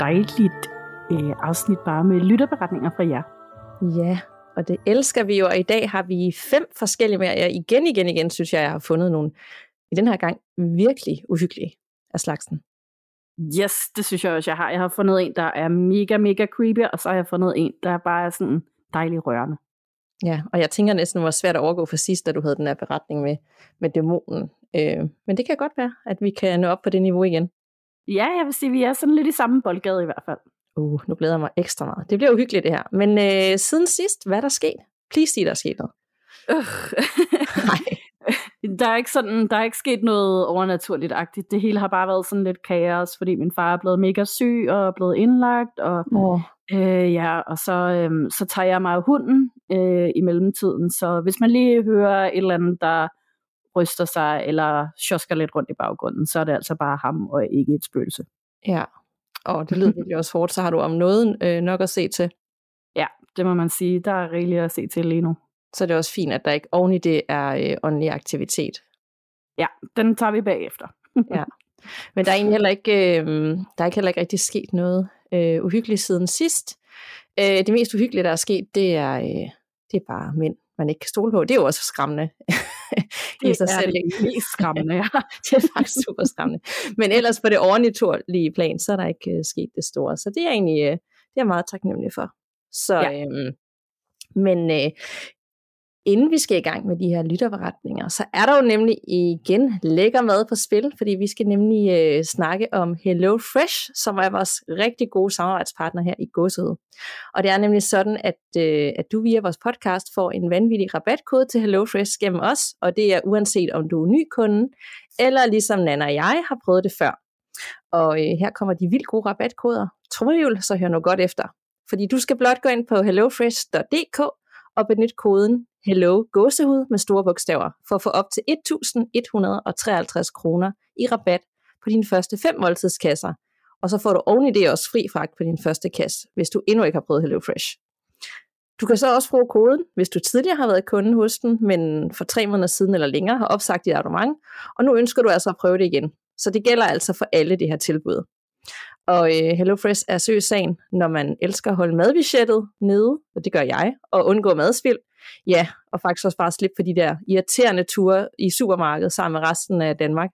Dejligt øh, afsnit bare med lytterberetninger fra jer. Ja, og det elsker vi jo, og i dag har vi fem forskellige mere. Jeg igen, igen, igen synes jeg, jeg har fundet nogle, i den her gang, virkelig uhyggelige af slagsen. Yes, det synes jeg også, jeg har. Jeg har fundet en, der er mega, mega creepy, og så har jeg fundet en, der bare er sådan dejlig rørende. Ja, og jeg tænker næsten, det var svært at overgå for sidst, da du havde den her beretning med, med dæmonen. Øh, men det kan godt være, at vi kan nå op på det niveau igen. Ja, jeg vil sige, vi er sådan lidt i samme boldgade i hvert fald. Uh, nu glæder jeg mig ekstra meget. Det bliver uhyggeligt det her. Men øh, siden sidst, hvad er der sket? Please sig, der er sket noget. Øh. Nej. Der er, ikke sådan, der er ikke sket noget overnaturligt-agtigt. Det hele har bare været sådan lidt kaos, fordi min far er blevet mega syg og er blevet indlagt. Og, oh. øh, ja, og så, øh, så tager jeg mig af hunden øh, i mellemtiden. Så hvis man lige hører et eller andet, der ryster sig eller sjosker lidt rundt i baggrunden, så er det altså bare ham og ikke et spøgelse. Ja, og det lyder virkelig også hårdt, så har du om noget øh, nok at se til. Ja, det må man sige. Der er rigeligt at se til lige nu. Så det er også fint, at der ikke oven i det er øh, åndelig aktivitet. Ja, den tager vi bagefter. ja. Men der er egentlig heller ikke, øh, der er ikke heller ikke rigtig sket noget øh, uhyggeligt siden sidst. Øh, det mest uhyggelige, der er sket, det er, øh, det er bare mænd, man ikke kan stole på. Det er jo også skræmmende. det er sig selv. det mest skræmmende, ja. det er faktisk super skræmmende. Men ellers på det ordentlige plan, så er der ikke uh, sket det store. Så det er egentlig, uh, det er jeg meget taknemmelig for. Så, ja. øhm, men uh, inden vi skal i gang med de her lytterberetninger, så er der jo nemlig igen lækker mad på spil, fordi vi skal nemlig øh, snakke om Hello Fresh, som er vores rigtig gode samarbejdspartner her i Gåsøde. Og det er nemlig sådan, at, øh, at du via vores podcast får en vanvittig rabatkode til Hello Fresh gennem os, og det er uanset om du er ny kunde, eller ligesom Nana og jeg har prøvet det før. Og øh, her kommer de vildt gode rabatkoder. Trumhjul, så hør nu godt efter. Fordi du skal blot gå ind på hellofresh.dk og benytte koden Hello gåsehud med store bogstaver for at få op til 1.153 kroner i rabat på dine første fem måltidskasser. Og så får du oven i det også fri fragt på din første kasse, hvis du endnu ikke har prøvet Hello Fresh. Du kan så også bruge koden, hvis du tidligere har været kunde hos den, men for tre måneder siden eller længere har opsagt dit abonnement, og nu ønsker du altså at prøve det igen. Så det gælder altså for alle det her tilbud. Og øh, HelloFresh er søgesagen, når man elsker at holde madbudgettet nede, og det gør jeg, og undgå madspild. Ja, og faktisk også bare slippe for de der irriterende ture i supermarkedet sammen med resten af Danmark.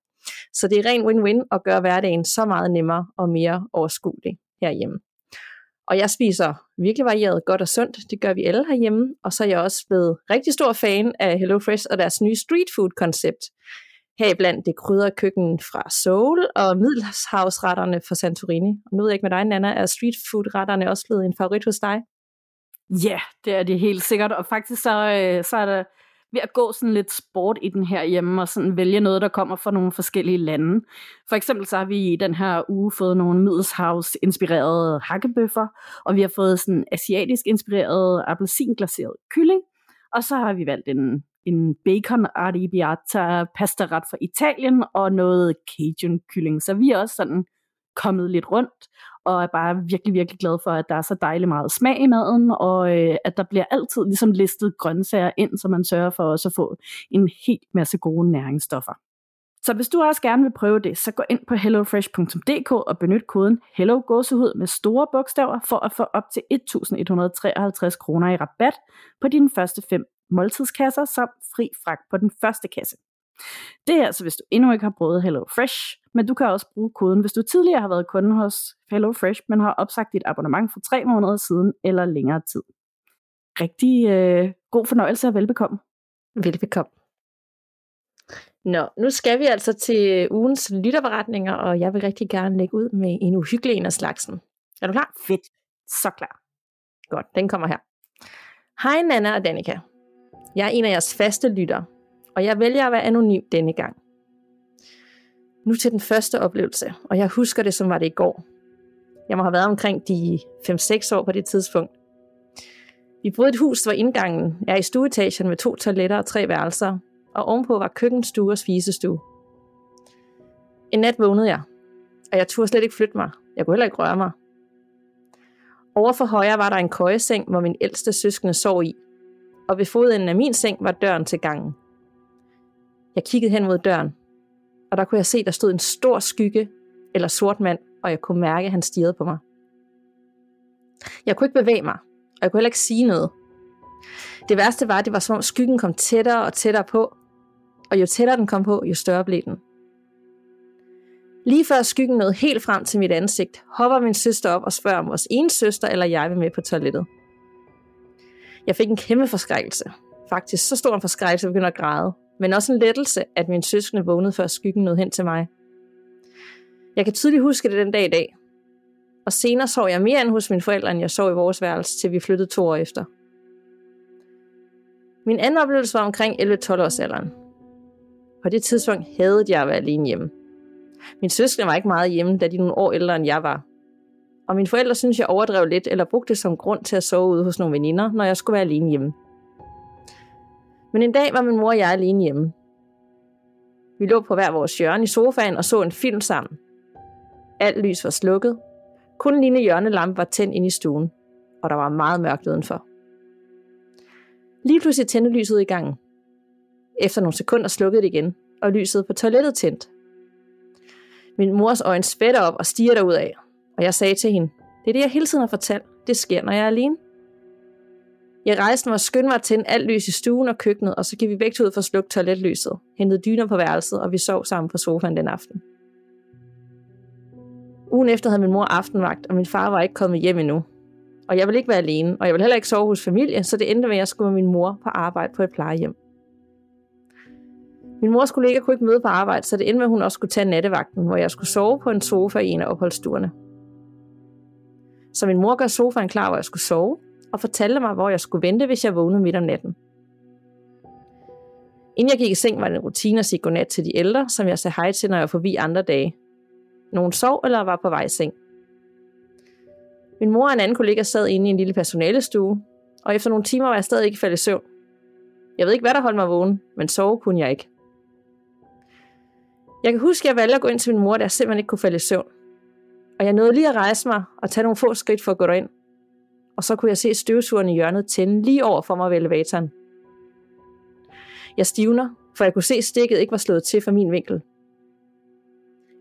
Så det er ren win-win at gøre hverdagen så meget nemmere og mere overskuelig herhjemme. Og jeg spiser virkelig varieret godt og sundt. Det gør vi alle herhjemme. Og så er jeg også blevet rigtig stor fan af HelloFresh og deres nye street food koncept blandt det krydder køkken fra Seoul og middelhavsretterne fra Santorini. Og nu ved jeg ikke med dig, Nana, er street food retterne også blevet en favorit hos dig? Ja, yeah, det er det helt sikkert, og faktisk så, øh, så er der ved at gå sådan lidt sport i den her hjemme, og sådan vælge noget, der kommer fra nogle forskellige lande. For eksempel så har vi i den her uge fået nogle middelshavs-inspirerede hakkebøffer, og vi har fået sådan asiatisk inspireret appelsinglaseret kylling, og så har vi valgt en en bacon arrabbiata pastaret fra Italien og noget cajun kylling. Så vi er også sådan kommet lidt rundt og er bare virkelig, virkelig glad for, at der er så dejligt meget smag i maden, og øh, at der bliver altid ligesom listet grøntsager ind, så man sørger for også at få en helt masse gode næringsstoffer. Så hvis du også gerne vil prøve det, så gå ind på hellofresh.dk og benyt koden HELLOGÅSEHUD med store bogstaver for at få op til 1.153 kroner i rabat på dine første fem måltidskasser samt fri fragt på den første kasse. Det er altså, hvis du endnu ikke har prøvet Hello Fresh, men du kan også bruge koden, hvis du tidligere har været kunde hos Hello Fresh, men har opsagt dit abonnement for tre måneder siden eller længere tid. Rigtig øh, god fornøjelse og velbekomme. Velbekomme. Nå, nu skal vi altså til ugens lytterberetninger, og jeg vil rigtig gerne lægge ud med en uhyggelig en af slagsen. Er du klar? Fedt. Så klar. Godt, den kommer her. Hej Nana og Danika. Jeg er en af jeres faste lytter, og jeg vælger at være anonym denne gang. Nu til den første oplevelse, og jeg husker det, som var det i går. Jeg må have været omkring de 5-6 år på det tidspunkt. Vi boede i et hus, hvor indgangen er i stueetagen med to toiletter og tre værelser, og ovenpå var køkkenstue og spisestue. En nat vågnede jeg, og jeg turde slet ikke flytte mig. Jeg kunne heller ikke røre mig. Over for højre var der en køjeseng, hvor min ældste søskende sov i, og ved fodenden af min seng var døren til gangen. Jeg kiggede hen mod døren, og der kunne jeg se, der stod en stor skygge eller sort mand, og jeg kunne mærke, at han stirrede på mig. Jeg kunne ikke bevæge mig, og jeg kunne heller ikke sige noget. Det værste var, at det var som om skyggen kom tættere og tættere på, og jo tættere den kom på, jo større blev den. Lige før skyggen nåede helt frem til mit ansigt, hopper min søster op og spørger, om vores ene søster eller jeg vil med på toilettet. Jeg fik en kæmpe forskrækkelse. Faktisk så stor en forskrækkelse, at jeg begyndte at græde. Men også en lettelse, at min søskende vågnede, før skyggen nåede hen til mig. Jeg kan tydeligt huske det den dag i dag. Og senere sov jeg mere end hos mine forældre, end jeg sov i vores værelse, til vi flyttede to år efter. Min anden oplevelse var omkring 11-12 års alderen. På det tidspunkt havde jeg at være alene hjemme. Min søskende var ikke meget hjemme, da de nogle år ældre end jeg var. Og mine forældre synes, jeg overdrev lidt, eller brugte det som grund til at sove ude hos nogle veninder, når jeg skulle være alene hjemme. Men en dag var min mor og jeg alene hjemme. Vi lå på hver vores hjørne i sofaen og så en film sammen. Alt lys var slukket. Kun en lille hjørnelampe var tændt ind i stuen, og der var meget mørkt udenfor. Lige pludselig tændte lyset i gangen. Efter nogle sekunder slukkede det igen, og lyset på toilettet tændt. Min mors øjne spætter op og stiger derud af, og jeg sagde til hende, det er det, jeg hele tiden har fortalt. Det sker, når jeg er alene. Jeg rejste mig og skyndte mig at tænde alt lys i stuen og køkkenet, og så gik vi begge ud for at slukke toiletlyset, hentede dyner på værelset, og vi sov sammen på sofaen den aften. Ugen efter havde min mor aftenvagt, og min far var ikke kommet hjem endnu. Og jeg ville ikke være alene, og jeg ville heller ikke sove hos familie, så det endte med, at jeg skulle med min mor på arbejde på et plejehjem. Min mors kollega kunne ikke møde på arbejde, så det endte med, at hun også skulle tage nattevagten, hvor jeg skulle sove på en sofa i en af opholdsstuerne. Så min mor gør sofaen klar, hvor jeg skulle sove, og fortalte mig, hvor jeg skulle vente, hvis jeg vågnede midt om natten. Inden jeg gik i seng, var det en rutine at sige godnat til de ældre, som jeg sagde hej til, når jeg var forbi andre dage. Nogen sov eller var på vej i seng. Min mor og en anden kollega sad inde i en lille personalestue, og efter nogle timer var jeg stadig ikke faldet i søvn. Jeg ved ikke, hvad der holdt mig vågen, men sove kunne jeg ikke. Jeg kan huske, at jeg valgte at gå ind til min mor, da jeg simpelthen ikke kunne falde i søvn. Og jeg nåede lige at rejse mig og tage nogle få skridt for at gå derind. Og så kunne jeg se støvsugeren i hjørnet tænde lige over for mig ved elevatoren. Jeg stivner, for jeg kunne se, at stikket ikke var slået til for min vinkel.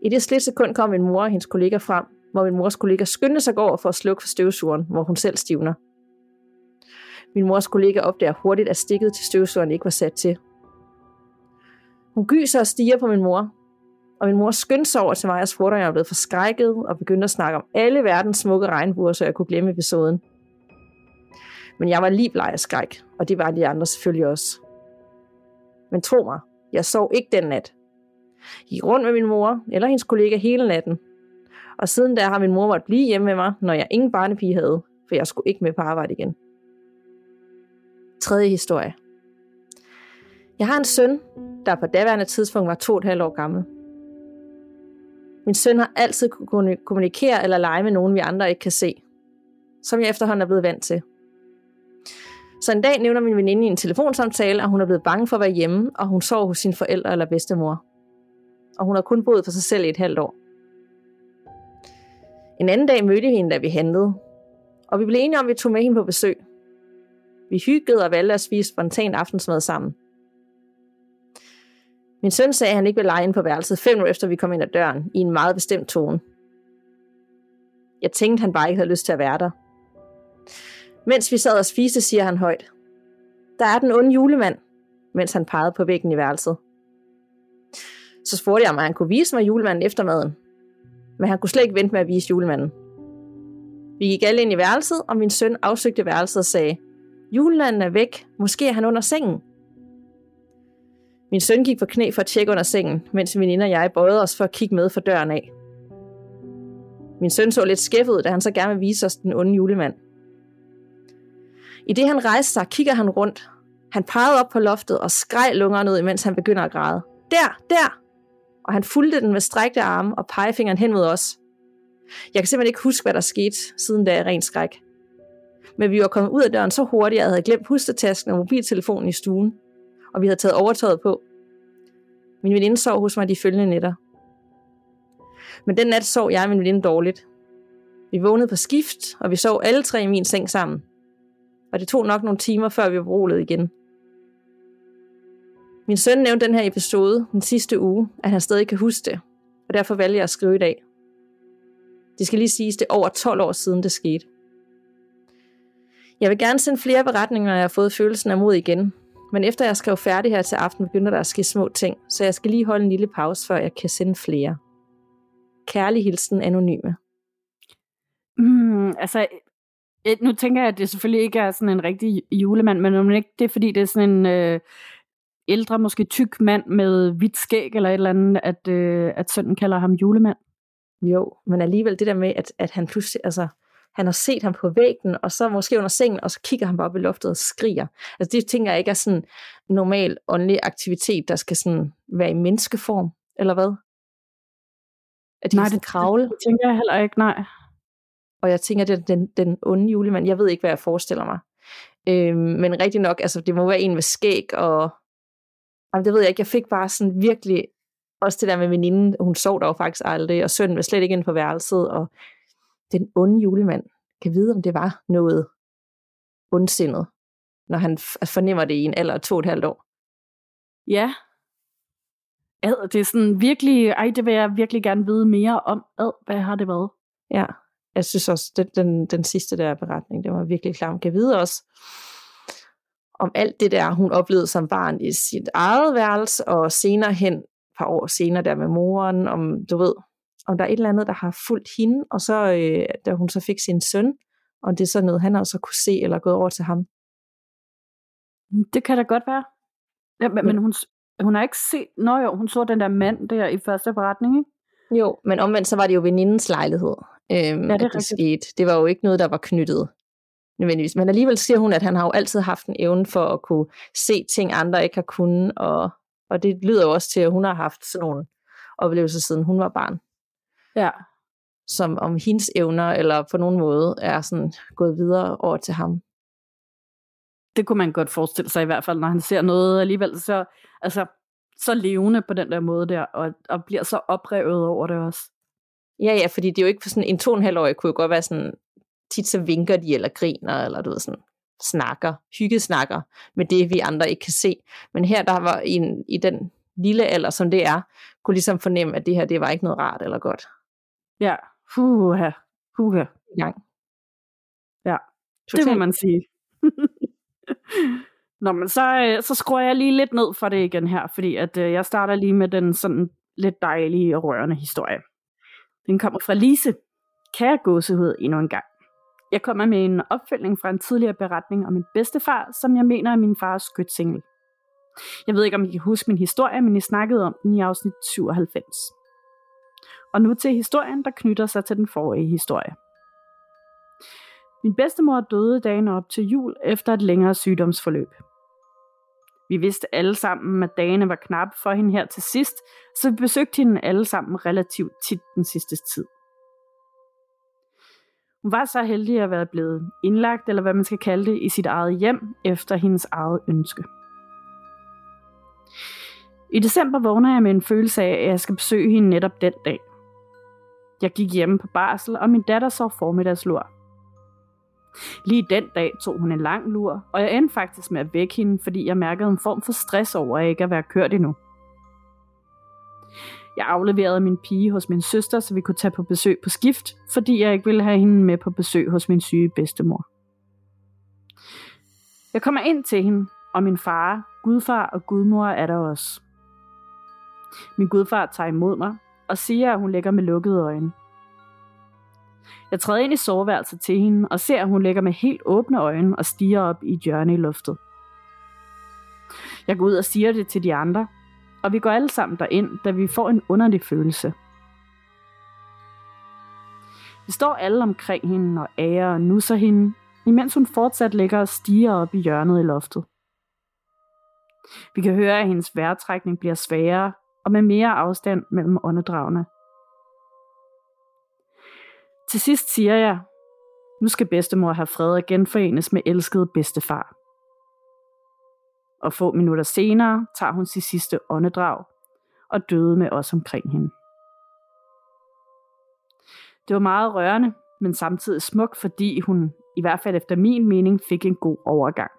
I det slit sekund kom min mor og hendes kollega frem, hvor min mors kollega skyndte sig over for at slukke for støvsugeren, hvor hun selv stivner. Min mors kollega opdager hurtigt, at stikket til støvsugeren ikke var sat til. Hun gyser og stiger på min mor, og min mor skyndte sig over til mig og spurgte, om jeg var blevet forskrækket, og begyndte at snakke om alle verdens smukke regnbuer, så jeg kunne glemme episoden. Men jeg var lige bleg af skræk, og det var de andre selvfølgelig også. Men tro mig, jeg sov ikke den nat. Jeg gik rundt med min mor eller hendes kollega hele natten. Og siden da har min mor måttet blive hjemme med mig, når jeg ingen barnepige havde, for jeg skulle ikke med på arbejde igen. Tredje historie. Jeg har en søn, der på daværende tidspunkt var to og et halvt år gammel. Min søn har altid kunne kommunikere eller lege med nogen, vi andre ikke kan se. Som jeg efterhånden er blevet vant til. Så en dag nævner min veninde i en telefonsamtale, at hun er blevet bange for at være hjemme, og hun sover hos sine forældre eller bedstemor. Og hun har kun boet for sig selv i et halvt år. En anden dag mødte vi hende, da vi handlede. Og vi blev enige om, at vi tog med hende på besøg. Vi hyggede og valgte at spise spontan aftensmad sammen. Min søn sagde, at han ikke ville lege ind på værelset fem minutter efter vi kom ind ad døren, i en meget bestemt tone. Jeg tænkte, han bare ikke havde lyst til at være der. Mens vi sad og spiste, siger han højt. Der er den onde julemand, mens han pegede på væggen i værelset. Så spurgte jeg, om han kunne vise mig julemanden efter maden. Men han kunne slet ikke vente med at vise julemanden. Vi gik alle ind i værelset, og min søn afsøgte værelset og sagde, Julemanden er væk. Måske er han under sengen. Min søn gik på knæ for at tjekke under sengen, mens min veninde og jeg bøjede os for at kigge med for døren af. Min søn så lidt skæffet ud, da han så gerne ville vise os den onde julemand. I det han rejste sig, kigger han rundt. Han pegede op på loftet og skreg lungerne ud, mens han begynder at græde. Der, der! Og han fulgte den med strækte arme og pegefingeren hen mod os. Jeg kan simpelthen ikke huske, hvad der skete, siden da rent skræk. Men vi var kommet ud af døren så hurtigt, at jeg havde glemt hustetasken og mobiltelefonen i stuen. Og vi havde taget overtøjet på. Min veninde sov hos mig de følgende nætter. Men den nat sov jeg og min veninde dårligt. Vi vågnede på skift, og vi sov alle tre i min seng sammen. Og det tog nok nogle timer, før vi var berolet igen. Min søn nævnte den her episode den sidste uge, at han stadig kan huske det, og derfor valgte jeg at skrive i dag. Det skal lige siges, det er over 12 år siden, det skete. Jeg vil gerne sende flere beretninger, når jeg har fået følelsen af mod igen, men efter jeg skrev færdig her til aften, begynder der at ske små ting, så jeg skal lige holde en lille pause, før jeg kan sende flere. Kærlig hilsen anonyme. Mm, altså, nu tænker jeg, at det selvfølgelig ikke er sådan en rigtig julemand, men om ikke det er, fordi det er sådan en øh, ældre, måske tyk mand med hvidt skæg eller et eller andet, at, øh, at sønnen kalder ham julemand. Jo, men alligevel det der med, at, at han pludselig, altså, han har set ham på væggen, og så måske under sengen, og så kigger han bare op i loftet og skriger. Altså det tænker jeg ikke er sådan normal åndelig aktivitet, der skal sådan være i menneskeform, eller hvad? At de nej, det kravle. Det tænker jeg heller ikke, nej. Og jeg tænker, det er den, den onde julemand. Jeg ved ikke, hvad jeg forestiller mig. Øhm, men rigtig nok, altså det må være en med skæg, og jamen, det ved jeg ikke, jeg fik bare sådan virkelig, også det der med veninden, hun sov der jo faktisk aldrig, og sønnen var slet ikke inde på værelset, og den onde julemand kan vide, om det var noget ondsindet, når han fornemmer det i en alder af to og et halvt år. Ja. Ad, det er sådan virkelig, ej, det vil jeg virkelig gerne vide mere om. Ad, hvad har det været? Ja, jeg synes også, den, den, den sidste der beretning, det var virkelig klar. Kan vide også, om alt det der, hun oplevede som barn i sit eget værelse, og senere hen, et par år senere der med moren, om du ved, om der er et eller andet, der har fulgt hende, og så øh, da hun så fik sin søn, og det er så noget, han også kunne se, eller gået over til ham. Det kan da godt være. Ja, men, men hun, hun har ikke set, nå jo, hun så den der mand der i første beretning, ikke? Jo, men omvendt så var det jo venindens lejlighed, øhm, ja, det, at det skete. Det var jo ikke noget, der var knyttet nødvendigvis. Men alligevel siger hun, at han har jo altid haft en evne for at kunne se ting, andre ikke har kunnet, og, og det lyder jo også til, at hun har haft sådan nogle oplevelser, siden hun var barn. Ja. Som om hendes evner, eller på nogen måde, er sådan gået videre over til ham. Det kunne man godt forestille sig i hvert fald, når han ser noget alligevel så, altså, så levende på den der måde der, og, og bliver så oprevet over det også. Ja, ja, fordi det er jo ikke for sådan en to og en halv år, kunne jo godt være sådan, tit så vinker de, eller griner, eller du ved sådan, snakker, hyggesnakker med det, vi andre ikke kan se. Men her, der var en, i den lille alder, som det er, kunne ligesom fornemme, at det her, det var ikke noget rart eller godt. Ja, huha, huha. Gang. Ja, det må man sige. Nå, men så, øh, så skruer jeg lige lidt ned for det igen her, fordi at øh, jeg starter lige med den sådan lidt dejlige og rørende historie. Den kommer fra Lise. Kære gåsehud endnu en gang. Jeg kommer med en opfølgning fra en tidligere beretning om min bedstefar, som jeg mener er min fars skytsingel. Jeg ved ikke, om I kan huske min historie, men I snakkede om den i afsnit 97. Og nu til historien, der knytter sig til den forrige historie. Min bedstemor døde dagen op til jul efter et længere sygdomsforløb. Vi vidste alle sammen, at dagene var knap for hende her til sidst, så vi besøgte hende alle sammen relativt tit den sidste tid. Hun var så heldig at være blevet indlagt, eller hvad man skal kalde det, i sit eget hjem efter hendes eget ønske. I december vågner jeg med en følelse af, at jeg skal besøge hende netop den dag. Jeg gik hjemme på barsel, og min datter sov formiddagslur. Lige den dag tog hun en lang lur, og jeg endte faktisk med at vække hende, fordi jeg mærkede en form for stress over ikke at være kørt endnu. Jeg afleverede min pige hos min søster, så vi kunne tage på besøg på skift, fordi jeg ikke ville have hende med på besøg hos min syge bedstemor. Jeg kommer ind til hende, og min far, gudfar og gudmor er der også. Min gudfar tager imod mig og siger, at hun ligger med lukkede øjne. Jeg træder ind i soveværelset til hende og ser, at hun ligger med helt åbne øjne og stiger op i hjørnet i luftet. Jeg går ud og siger det til de andre, og vi går alle sammen derind, da vi får en underlig følelse. Vi står alle omkring hende og ærer og nusser hende, imens hun fortsat ligger og stiger op i hjørnet i loftet. Vi kan høre, at hendes vejrtrækning bliver sværere og med mere afstand mellem åndedragene. Til sidst siger jeg, nu skal bedstemor have fred og genforenes med elskede bedstefar. Og få minutter senere tager hun sit sidste åndedrag og døde med os omkring hende. Det var meget rørende, men samtidig smuk, fordi hun, i hvert fald efter min mening, fik en god overgang.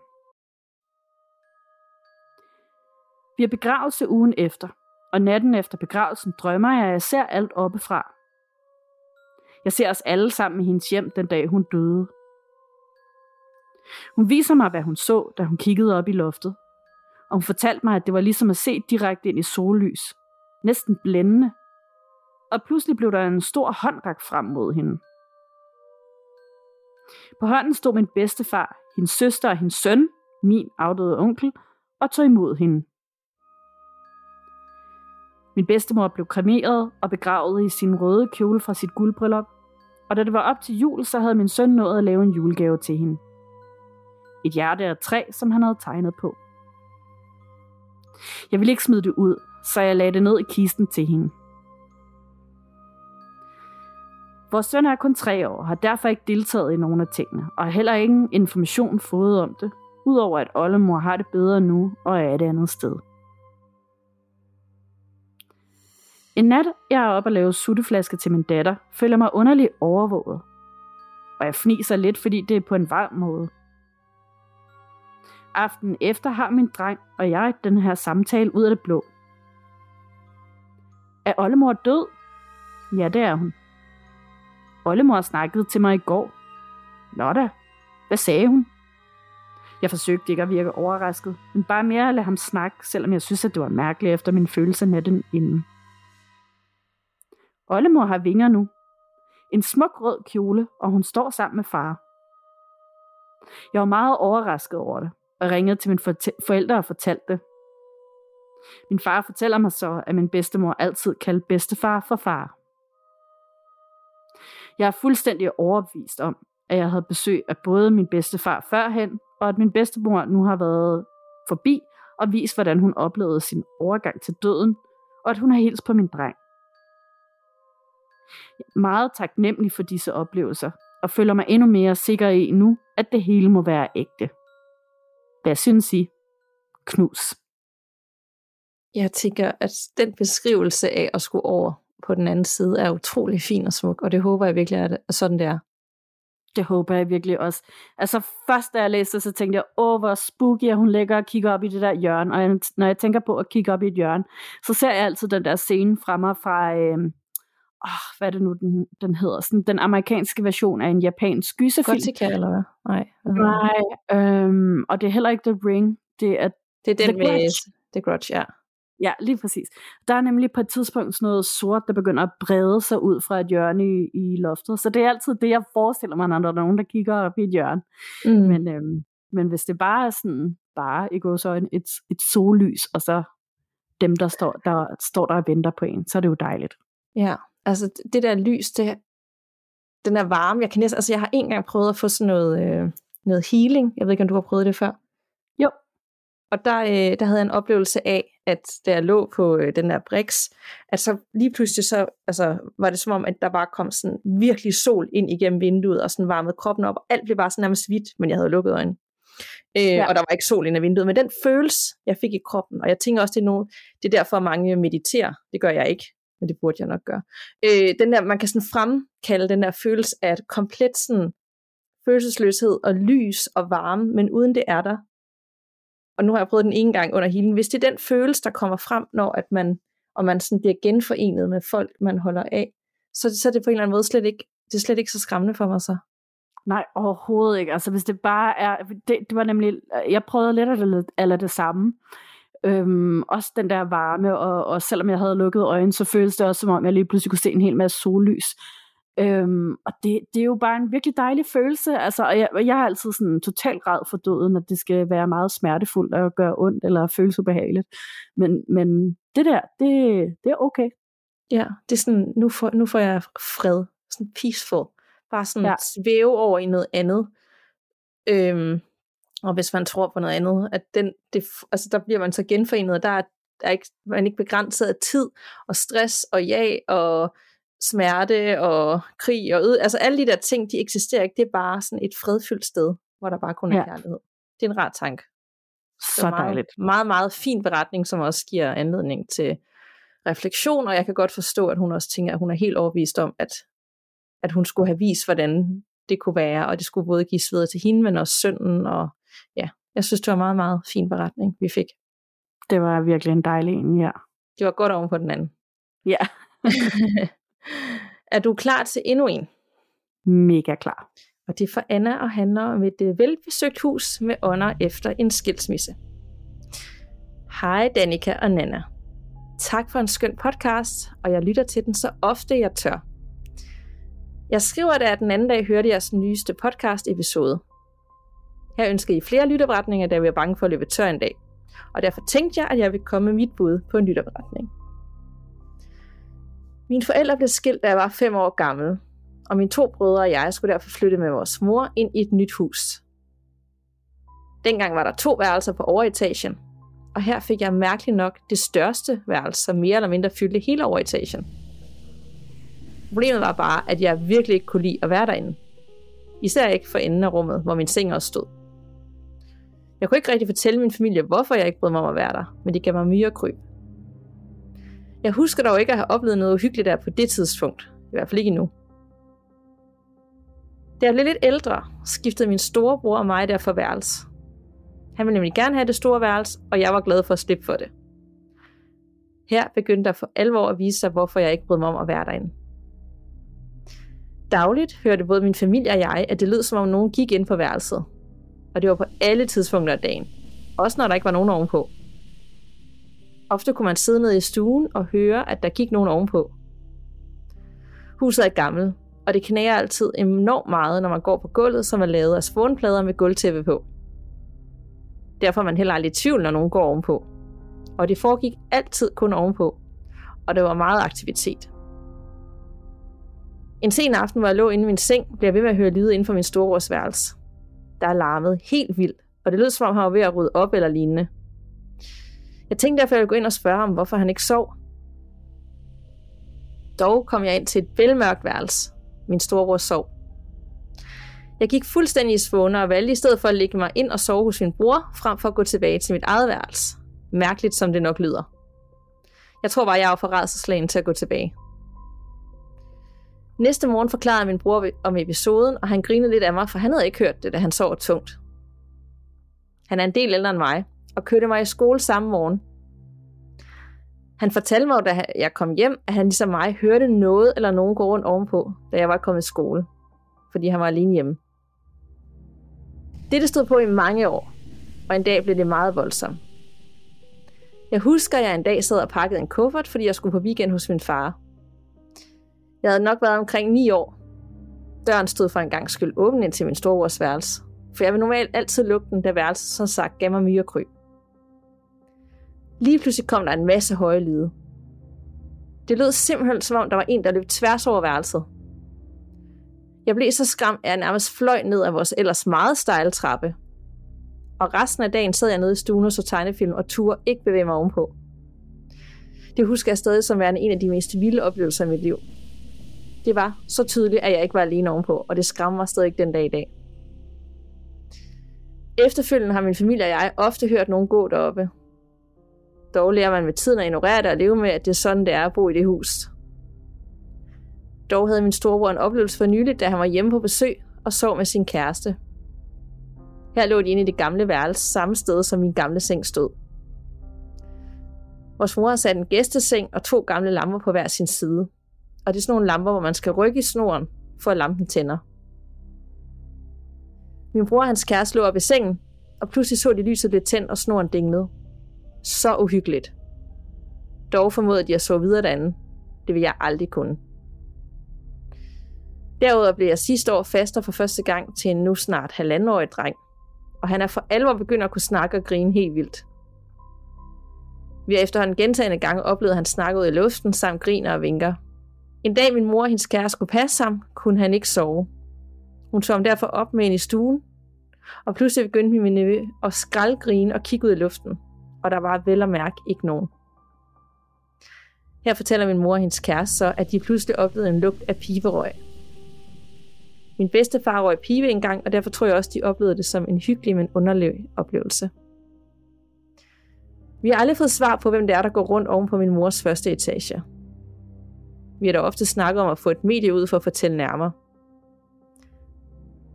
Vi har begravelse ugen efter, og natten efter begravelsen drømmer jeg, at jeg ser alt oppefra. Jeg ser os alle sammen i hendes hjem den dag, hun døde. Hun viser mig, hvad hun så, da hun kiggede op i loftet. Og hun fortalte mig, at det var ligesom at se direkte ind i sollys. Næsten blændende. Og pludselig blev der en stor hånd rakt frem mod hende. På hånden stod min bedstefar, hendes søster og hendes søn, min afdøde onkel, og tog imod hende. Min bedstemor blev kremeret og begravet i sin røde kjole fra sit guldbryllup, og da det var op til jul, så havde min søn nået at lave en julegave til hende. Et hjerte af træ, som han havde tegnet på. Jeg ville ikke smide det ud, så jeg lagde det ned i kisten til hende. Vores søn er kun tre år og har derfor ikke deltaget i nogen af tingene, og har heller ingen information fået om det, udover at oldemor har det bedre nu og er et andet sted. En nat, jeg er oppe og lave sutteflaske til min datter, føler mig underligt overvåget. Og jeg fniser lidt, fordi det er på en varm måde. Aften efter har min dreng og jeg den her samtale ud af det blå. Er oldemor død? Ja, det er hun. Oldemor snakkede til mig i går. Nå da, hvad sagde hun? Jeg forsøgte ikke at virke overrasket, men bare mere at lade ham snakke, selvom jeg synes, at det var mærkeligt efter min følelse natten inden. Oldemor har vinger nu. En smuk rød kjole, og hun står sammen med far. Jeg var meget overrasket over det, og ringede til mine forældre og fortalte det. Min far fortæller mig så, at min bedstemor altid kaldte bedstefar for far. Jeg er fuldstændig overbevist om, at jeg havde besøg af både min bedstefar førhen, og at min bedstemor nu har været forbi og vist, hvordan hun oplevede sin overgang til døden, og at hun har hils på min dreng. Meget taknemmelig for disse oplevelser, og føler mig endnu mere sikker i nu, at det hele må være ægte. Hvad synes I? Knus. Jeg tænker, at den beskrivelse af at skulle over på den anden side er utrolig fin og smuk, og det håber jeg virkelig, at sådan det er. Det håber jeg virkelig også. Altså først da jeg læste så tænkte jeg, åh hvor spooky, at hun ligger og kigger op i det der hjørne. Og når jeg tænker på at kigge op i et hjørne, så ser jeg altid den der scene fra mig fra, øh, oh, hvad er det nu, den, den hedder? Sådan, den amerikanske version af en japansk gyserfilm. Gothica, eller hvad? Nej. Nej, øhm, og det er heller ikke The Ring. Det er, det er den The med Grudge. The Grudge, ja. Ja, lige præcis. Der er nemlig på et tidspunkt sådan noget sort, der begynder at brede sig ud fra et hjørne i, i loftet. Så det er altid det, jeg forestiller mig, når der er nogen, der kigger op i et hjørne. Mm. Men, øhm, men hvis det bare er sådan, bare i går så et, et sollys, og så dem, der står, der står der og venter på en, så er det jo dejligt. Ja, altså det der lys, det, den er varme. Jeg kan næsten, altså jeg har en gang prøvet at få sådan noget, øh, noget healing. Jeg ved ikke, om du har prøvet det før? Jo. Og der, øh, der havde jeg en oplevelse af, at da jeg lå på øh, den der brix, at så lige pludselig så, altså, var det som om, at der bare kom sådan virkelig sol ind igennem vinduet, og sådan varmede kroppen op, og alt blev bare sådan nærmest hvidt, men jeg havde lukket øjnene. Øh, ja. Og der var ikke sol ind af vinduet, men den følelse, jeg fik i kroppen, og jeg tænker også, det er, no, det er derfor, mange mediterer. Det gør jeg ikke men det burde jeg nok gøre. Øh, den der, man kan sådan fremkalde den der følelse af komplet sådan følelsesløshed og lys og varme, men uden det er der. Og nu har jeg prøvet den ene gang under healing. Hvis det er den følelse, der kommer frem, når at man, og man sådan bliver genforenet med folk, man holder af, så, så er det på en eller anden måde slet ikke, det er slet ikke så skræmmende for mig så. Nej, overhovedet ikke. Altså hvis det bare er, det, det var nemlig, jeg prøvede lidt af det, eller det samme. Øhm, også den der varme, og, og selvom jeg havde lukket øjnene, så føltes det også som om, jeg lige pludselig kunne se en hel masse sollys. Øhm, og det, det er jo bare en virkelig dejlig følelse. Altså, og jeg, jeg har altid sådan total grad for døden, at det skal være meget smertefuldt og gøre ondt eller føles ubehageligt. Men, men det der, det, det er okay. Ja, det er sådan, nu får, nu får jeg fred. Sådan peaceful. Bare sådan ja. svæve over i noget andet. Øhm, og hvis man tror på noget andet, at den, det, altså der bliver man så genforenet, og der er, der er ikke, man er ikke begrænset af tid og stress og ja og smerte og krig og øde. Altså alle de der ting, de eksisterer ikke. Det er bare sådan et fredfyldt sted, hvor der bare kun er ja. kærlighed. Det er en rar tanke. Så meget, dejligt. Meget, meget fin beretning, som også giver anledning til refleksion, og jeg kan godt forstå, at hun også tænker, at hun er helt overbevist om, at, at hun skulle have vist, hvordan det kunne være, og det skulle både give videre til hende, men også sønnen, og ja, jeg synes, det var en meget, meget fin beretning, vi fik. Det var virkelig en dejlig en, ja. Det var godt oven på den anden. Ja. er du klar til endnu en? Mega klar. Og det er for Anna og handler om et øh, velbesøgt hus med ånder efter en skilsmisse. Hej Danika og Nana. Tak for en skøn podcast, og jeg lytter til den så ofte jeg tør. Jeg skriver at den anden dag hørte jeres nyeste podcast episode. Her ønsker I flere lytterberetninger, da vi er bange for at løbe tør en dag. Og derfor tænkte jeg, at jeg vil komme med mit bud på en lytterberetning. Mine forældre blev skilt, da jeg var fem år gammel, og mine to brødre og jeg skulle derfor flytte med vores mor ind i et nyt hus. Dengang var der to værelser på overetagen, og her fik jeg mærkeligt nok det største værelse, som mere eller mindre fyldte hele overetagen. Problemet var bare, at jeg virkelig ikke kunne lide at være derinde. Især ikke for enden af rummet, hvor min seng også stod. Jeg kunne ikke rigtig fortælle min familie, hvorfor jeg ikke brød mig om at være der, men det gav mig mye. Jeg husker dog ikke at have oplevet noget uhyggeligt der på det tidspunkt. I hvert fald ikke endnu. Da jeg blev lidt ældre, skiftede min storebror og mig derfor værelse. Han ville nemlig gerne have det store værelse, og jeg var glad for at slippe for det. Her begyndte der for alvor at vise sig, hvorfor jeg ikke brød mig om at være derinde. Dagligt hørte både min familie og jeg, at det lød som om nogen gik ind på værelset. Og det var på alle tidspunkter af dagen. Også når der ikke var nogen ovenpå. Ofte kunne man sidde ned i stuen og høre, at der gik nogen ovenpå. Huset er gammelt, og det knager altid enormt meget, når man går på gulvet, som er lavet af spånplader med gulvtæppe på. Derfor er man heller aldrig i tvivl, når nogen går ovenpå. Og det foregik altid kun ovenpå, og der var meget aktivitet. En sen aften, hvor jeg lå inde i min seng, blev jeg ved med at høre lyde inden for min storebrors værelse. Der larmede helt vildt, og det lød som om han var ved at rydde op eller lignende. Jeg tænkte derfor, at jeg ville gå ind og spørge ham, hvorfor han ikke sov. Dog kom jeg ind til et velmørkt værelse. Min storebror sov. Jeg gik fuldstændig i svåne og valgte i stedet for at lægge mig ind og sove hos min bror, frem for at gå tilbage til mit eget værelse. Mærkeligt som det nok lyder. Jeg tror bare, jeg var for redselslagen til at gå tilbage. Næste morgen forklarede min bror om episoden, og han grinede lidt af mig, for han havde ikke hørt det, da han sov tungt. Han er en del ældre end mig, og kørte mig i skole samme morgen. Han fortalte mig, da jeg kom hjem, at han ligesom mig hørte noget eller nogen gå rundt ovenpå, da jeg var kommet i skole, fordi han var alene hjemme. Det stod på i mange år, og en dag blev det meget voldsomt. Jeg husker, at jeg en dag sad og pakkede en kuffert, fordi jeg skulle på weekend hos min far. Jeg havde nok været omkring 9 år. Døren stod for en gang skyld åben ind til min storebrors værelse, for jeg vil normalt altid lukke den, da værelset som sagt gav mig mye kryb. Lige pludselig kom der en masse høje lyde. Det lød simpelthen som om, der var en, der løb tværs over værelset. Jeg blev så skræmt, at jeg nærmest fløj ned af vores ellers meget stejle trappe. Og resten af dagen sad jeg nede i stuen og så tegnefilm og turde ikke bevæge mig ovenpå. Det husker jeg stadig som værende en af de mest vilde oplevelser i mit liv. Det var så tydeligt, at jeg ikke var alene ovenpå, og det skræmmer mig stadig den dag i dag. Efterfølgende har min familie og jeg ofte hørt nogen gå deroppe. Dog lærer man med tiden at ignorere det og leve med, at det er sådan, det er at bo i det hus. Dog havde min storebror en oplevelse for nyligt, da han var hjemme på besøg og sov med sin kæreste. Her lå de inde i det gamle værelse, samme sted som min gamle seng stod. Vores mor har sat en gæsteseng og to gamle lamper på hver sin side. Og det er sådan nogle lamper, hvor man skal rykke i snoren, for at lampen tænder. Min bror og hans kæreste lå op i sengen, og pludselig så de lyset blev tændt, og snoren dinglede. Så uhyggeligt. Dog formodede de at så videre derinde. Det vil jeg aldrig kunne. Derudover blev jeg sidste år faster for første gang til en nu snart halvandenårig dreng, og han er for alvor begyndt at kunne snakke og grine helt vildt. Vi har efterhånden gentagende gange oplevet, at han snakker ud i luften samt griner og vinker. En dag min mor og hendes kæreste skulle passe ham, kunne han ikke sove. Hun tog ham derfor op med ind i stuen, og pludselig begyndte min nevø at skraldgrine og kigge ud i luften, og der var vel at mærke ikke nogen. Her fortæller min mor og hendes kæreste så, at de pludselig oplevede en lugt af piberøg. Min bedstefar røg pibe engang, og derfor tror jeg også, de oplevede det som en hyggelig, men underlig oplevelse. Vi har aldrig fået svar på, hvem det er, der går rundt oven på min mors første etage. Vi har da ofte snakket om at få et medie ud for at fortælle nærmere.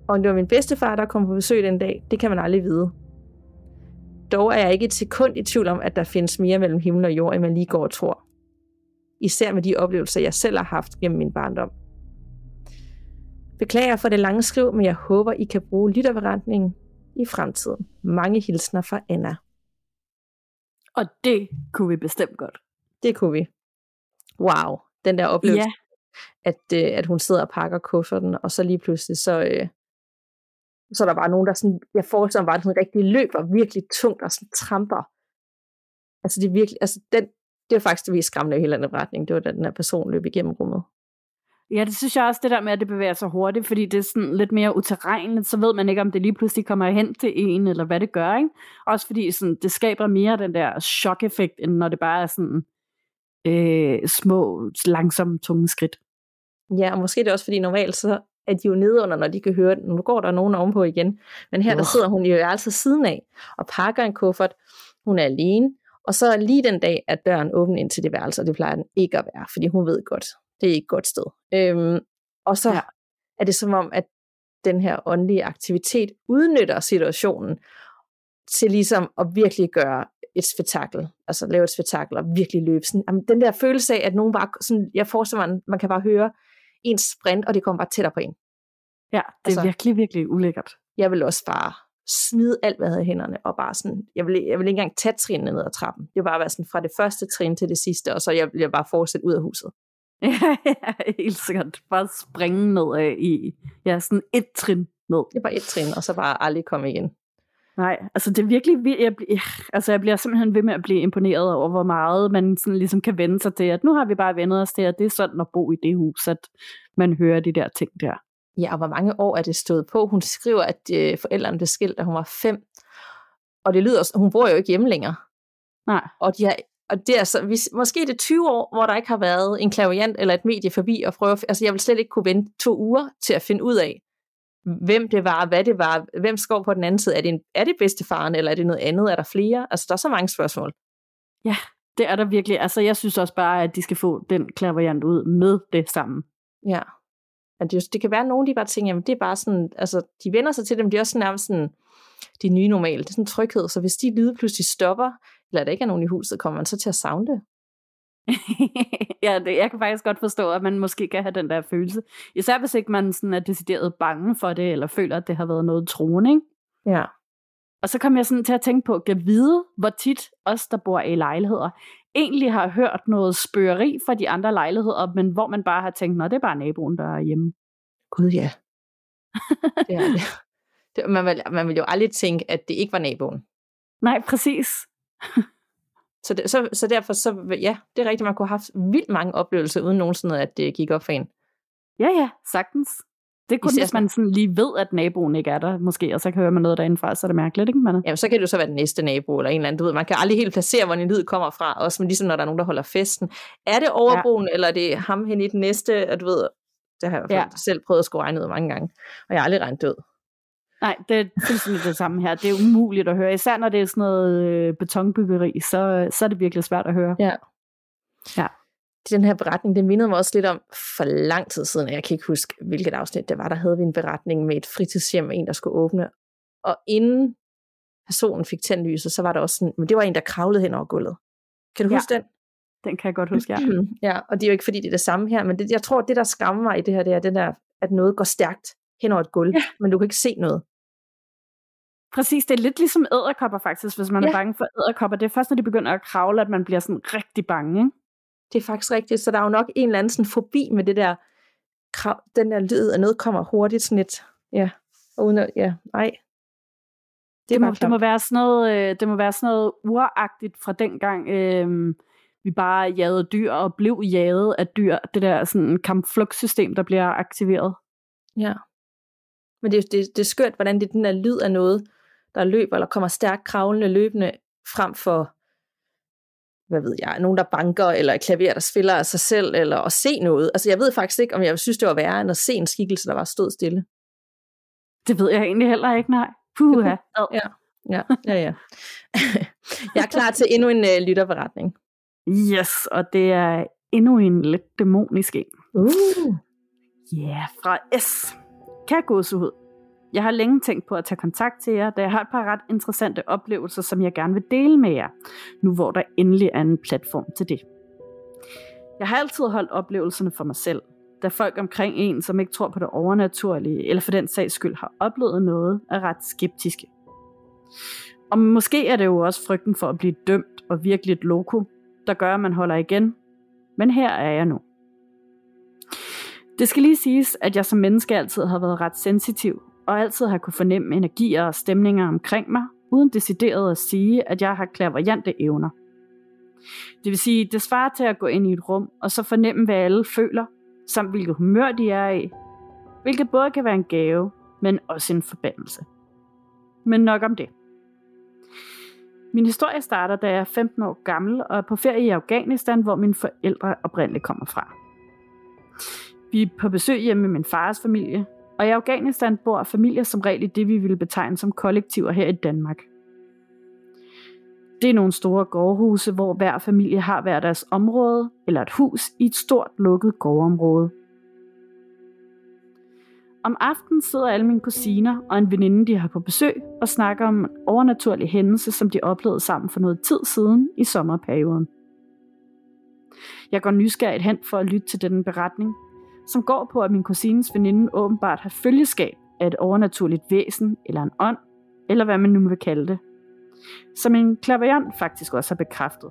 Og om det var min bedstefar, der kom på besøg den dag, det kan man aldrig vide. Dog er jeg ikke et sekund i tvivl om, at der findes mere mellem himmel og jord, end man lige går og tror. Især med de oplevelser, jeg selv har haft gennem min barndom. Beklager for det lange skriv, men jeg håber, I kan bruge lytterberetningen i fremtiden. Mange hilsner fra Anna. Og det kunne vi bestemt godt. Det kunne vi. Wow, den der oplevelse, Ja, at, øh, at hun sidder og pakker kufferten, og så lige pludselig, så, øh, så er der bare nogen, der sådan, jeg forestiller mig bare, at sådan rigtig løber virkelig tungt og sådan tramper. Altså det er virkelig, altså den, det var faktisk det mest skræmmende i hele den retning, det var da den her person løb igennem rummet. Ja, det synes jeg også, det der med, at det bevæger sig hurtigt, fordi det er sådan lidt mere uterrenligt, så ved man ikke, om det lige pludselig kommer hen til en, eller hvad det gør, ikke? Også fordi sådan, det skaber mere den der chok-effekt, end når det bare er sådan øh, små, langsomme, tunge skridt. Ja, og måske er det også, fordi normalt så er de jo nede under, når de kan høre det. Nu går der nogen ovenpå igen. Men her, der Ugh. sidder hun jo altså siden af og pakker en kuffert. Hun er alene. Og så lige den dag, at døren åbner ind til det værelse, og det plejer den ikke at være, fordi hun ved godt, det er ikke et godt sted. Øhm, og så ja. er det som om, at den her åndelige aktivitet udnytter situationen til ligesom at virkelig gøre et spektakel, altså lave et spektakel og virkelig løbe. Sådan, jamen, den der følelse af, at nogen bare, sådan, jeg forestiller mig, man kan bare høre en sprint, og det kommer bare tættere på en. Ja, det er Altså- virkelig, virkelig ulækkert. Jeg vil også bare smide alt, hvad jeg havde i hænderne, og bare sådan, jeg vil, jeg vil ikke engang tage trinene ned ad trappen. Det vil bare være sådan fra det første trin til det sidste, og så jeg jeg bare fortsætte ud af huset. Ja, ja, helt sikkert. Bare springe ned af i, ja, sådan et trin ned. Det er bare et trin, og så bare aldrig komme igen. Nej, altså det er virkelig, vir- jeg, bl- altså jeg bliver simpelthen ved med at blive imponeret over, hvor meget man sådan ligesom kan vende sig til, at nu har vi bare vendet os til, at det er sådan at bo i det hus, at man hører de der ting der. Ja, og hvor mange år er det stået på? Hun skriver, at øh, forældrene blev skilt, da hun var fem. Og det lyder, hun bor jo ikke hjemme længere. Nej, Og, de har, og det er så, hvis, måske er det 20 år, hvor der ikke har været en klaviant eller et medie forbi og prøve, altså jeg vil slet ikke kunne vente to uger til at finde ud af, hvem det var, hvad det var, hvem skår på den anden side. Er det, en, er det bedstefaren, eller er det noget andet? Er der flere? Altså, der er så mange spørgsmål. det er der virkelig. Altså jeg synes også bare, at de skal få den klaverjant ud med det samme. Ja. At det, det kan være, at nogen de bare tænker, jamen det er bare sådan, altså de vender sig til dem, de er også nærmest sådan, de nye normale, det er sådan en tryghed, så hvis de lyde pludselig stopper, eller der ikke er nogen i huset, kommer man så til at savne det. Ja, det, jeg kan faktisk godt forstå, at man måske kan have den der følelse. Især hvis ikke man sådan er decideret bange for det, eller føler, at det har været noget troende, ikke? Ja. Og så kom jeg sådan til at tænke på, at vide, hvor tit os, der bor i lejligheder, egentlig har hørt noget spørgeri fra de andre lejligheder, men hvor man bare har tænkt, nå, det er bare naboen, der er hjemme. Gud ja. det er det. det man, vil, man vil jo aldrig tænke, at det ikke var naboen. Nej, præcis. Så, det, så, så derfor, så, ja, det er rigtigt, man kunne have haft vildt mange oplevelser, uden nogensinde, at det gik op for en. Ja, ja, sagtens. Det er kun, Især hvis man sådan lige ved, at naboen ikke er der, måske, og så kan høre man noget derindefra, så er det mærkeligt, ikke? Men, Jamen, så kan det jo så være den næste nabo, eller en eller anden, du ved, man kan aldrig helt placere, hvor en lyd kommer fra, også men ligesom når der er nogen, der holder festen. Er det overboen, ja. eller er det ham hen i den næste, og du ved, det har jeg Ja. selv prøvet at skulle regne ud mange gange, og jeg har aldrig regnet ud. Nej, det er fuldstændig det samme her. Det er umuligt at høre. Især når det er sådan noget øh, betonbyggeri, så, så er det virkelig svært at høre. Ja. Ja. Den her beretning, det mindede mig også lidt om for lang tid siden, og jeg kan ikke huske, hvilket afsnit det var, der havde vi en beretning med et fritidshjem, en der skulle åbne, og inden personen fik tændt lyset, så var der også sådan, men det var en, der kravlede hen over gulvet. Kan du Ja. huske den? Den kan jeg godt huske, ja. ja, og det er jo ikke fordi, det er det samme her, men det, jeg tror, det der skræmmer mig i det her, det er det der, at noget går stærkt hen over et gulv, Ja. men du kan ikke se noget. Præcis, det er lidt ligesom æderkopper faktisk, hvis man ja. Er bange for æderkopper. Det er først, når de begynder at kravle, at man bliver sådan rigtig bange. Ikke? Det er faktisk rigtigt, så der er jo nok en eller anden sådan forbi med det der, krav, den der lyd, at noget kommer hurtigt sådan lidt, ja, uden at, ja, nej. Det, må, bare det, må være sådan noget, øh, det må være sådan noget uragtigt fra dengang, øh, vi bare jagede dyr og blev jaget af dyr. Det der sådan kampflugtsystem, der bliver aktiveret. Ja. Men det, det, det er skørt, hvordan det er den der lyd af noget, der løber, eller kommer stærkt kravlende løbende, frem for hvad ved jeg, nogen, der banker, eller et klaver, der spiller af sig selv, eller at se noget. Altså, jeg ved faktisk ikke, om jeg synes, det var værre, end at se en skikkelse, der var stået stille. Det ved jeg egentlig heller ikke, nej. Puha. Ja, ja, ja. ja. jeg er klar til endnu en uh, lytterberetning. Yes, og det er endnu en lidt dæmonisk en. Uh. Ja, yeah, fra S. Kære gåsehud, jeg har længe tænkt på at tage kontakt til jer, da jeg har et par ret interessante oplevelser, som jeg gerne vil dele med jer, nu hvor der endelig er en platform til det. Jeg har altid holdt oplevelserne for mig selv, da folk omkring en, som ikke tror på det overnaturlige, eller for den sags skyld har oplevet noget, er ret skeptiske. Og måske er det jo også frygten for at blive dømt og virkelig et loko, der gør, at man holder igen. Men her er jeg nu. Det skal lige siges, at jeg som menneske altid har været ret sensitiv, og altid har kunne fornemme energier og stemninger omkring mig, uden decideret at sige, at jeg har klaverjante evner. Det vil sige, det svarer til at gå ind i et rum, og så fornemme, hvad alle føler, samt hvilket humør de er i, hvilket både kan være en gave, men også en forbandelse. Men nok om det. Min historie starter, da jeg er 15 år gammel og er på ferie i Afghanistan, hvor mine forældre oprindeligt kommer fra. Vi er på besøg hjemme med min fars familie, og i Afghanistan bor familier som regel i det, vi ville betegne som kollektiver her i Danmark. Det er nogle store gårdhuse, hvor hver familie har hver deres område eller et hus i et stort lukket gårdområde. Om aftenen sidder alle mine kusiner og en veninde, de har på besøg, og snakker om en overnaturlig hændelse, som de oplevede sammen for noget tid siden i sommerperioden. Jeg går nysgerrigt hen for at lytte til denne beretning, som går på, at min kusines veninde åbenbart har følgeskab af et overnaturligt væsen, eller en ånd, eller hvad man nu vil kalde det. Som en klaverjant faktisk også har bekræftet.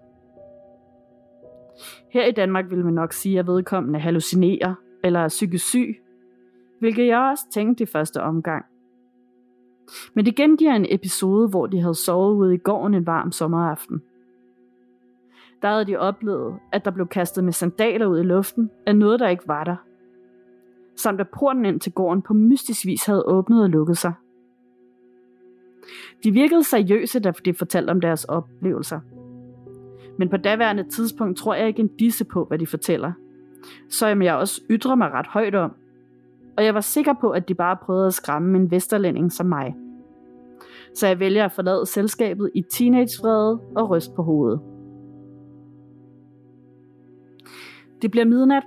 Her i Danmark vil man nok sige, at vedkommende hallucinerer, eller er psykisk syg, hvilket jeg også tænkte i første omgang. Men det gengiver en episode, hvor de havde sovet ude i gården en varm sommeraften. Der havde de oplevet, at der blev kastet med sandaler ud i luften af noget, der ikke var der – samt at porten ind til gården på mystisk vis havde åbnet og lukket sig. De virkede seriøse, da de fortalte om deres oplevelser. Men på daværende tidspunkt tror jeg ikke en disse på, hvad de fortæller. Så jeg også ytrer mig ret højt om. Og jeg var sikker på, at de bare prøvede at skræmme en vesterlænding som mig. Så jeg vælger at forlade selskabet i teenagevrede og ryst på hovedet. Det bliver midnat,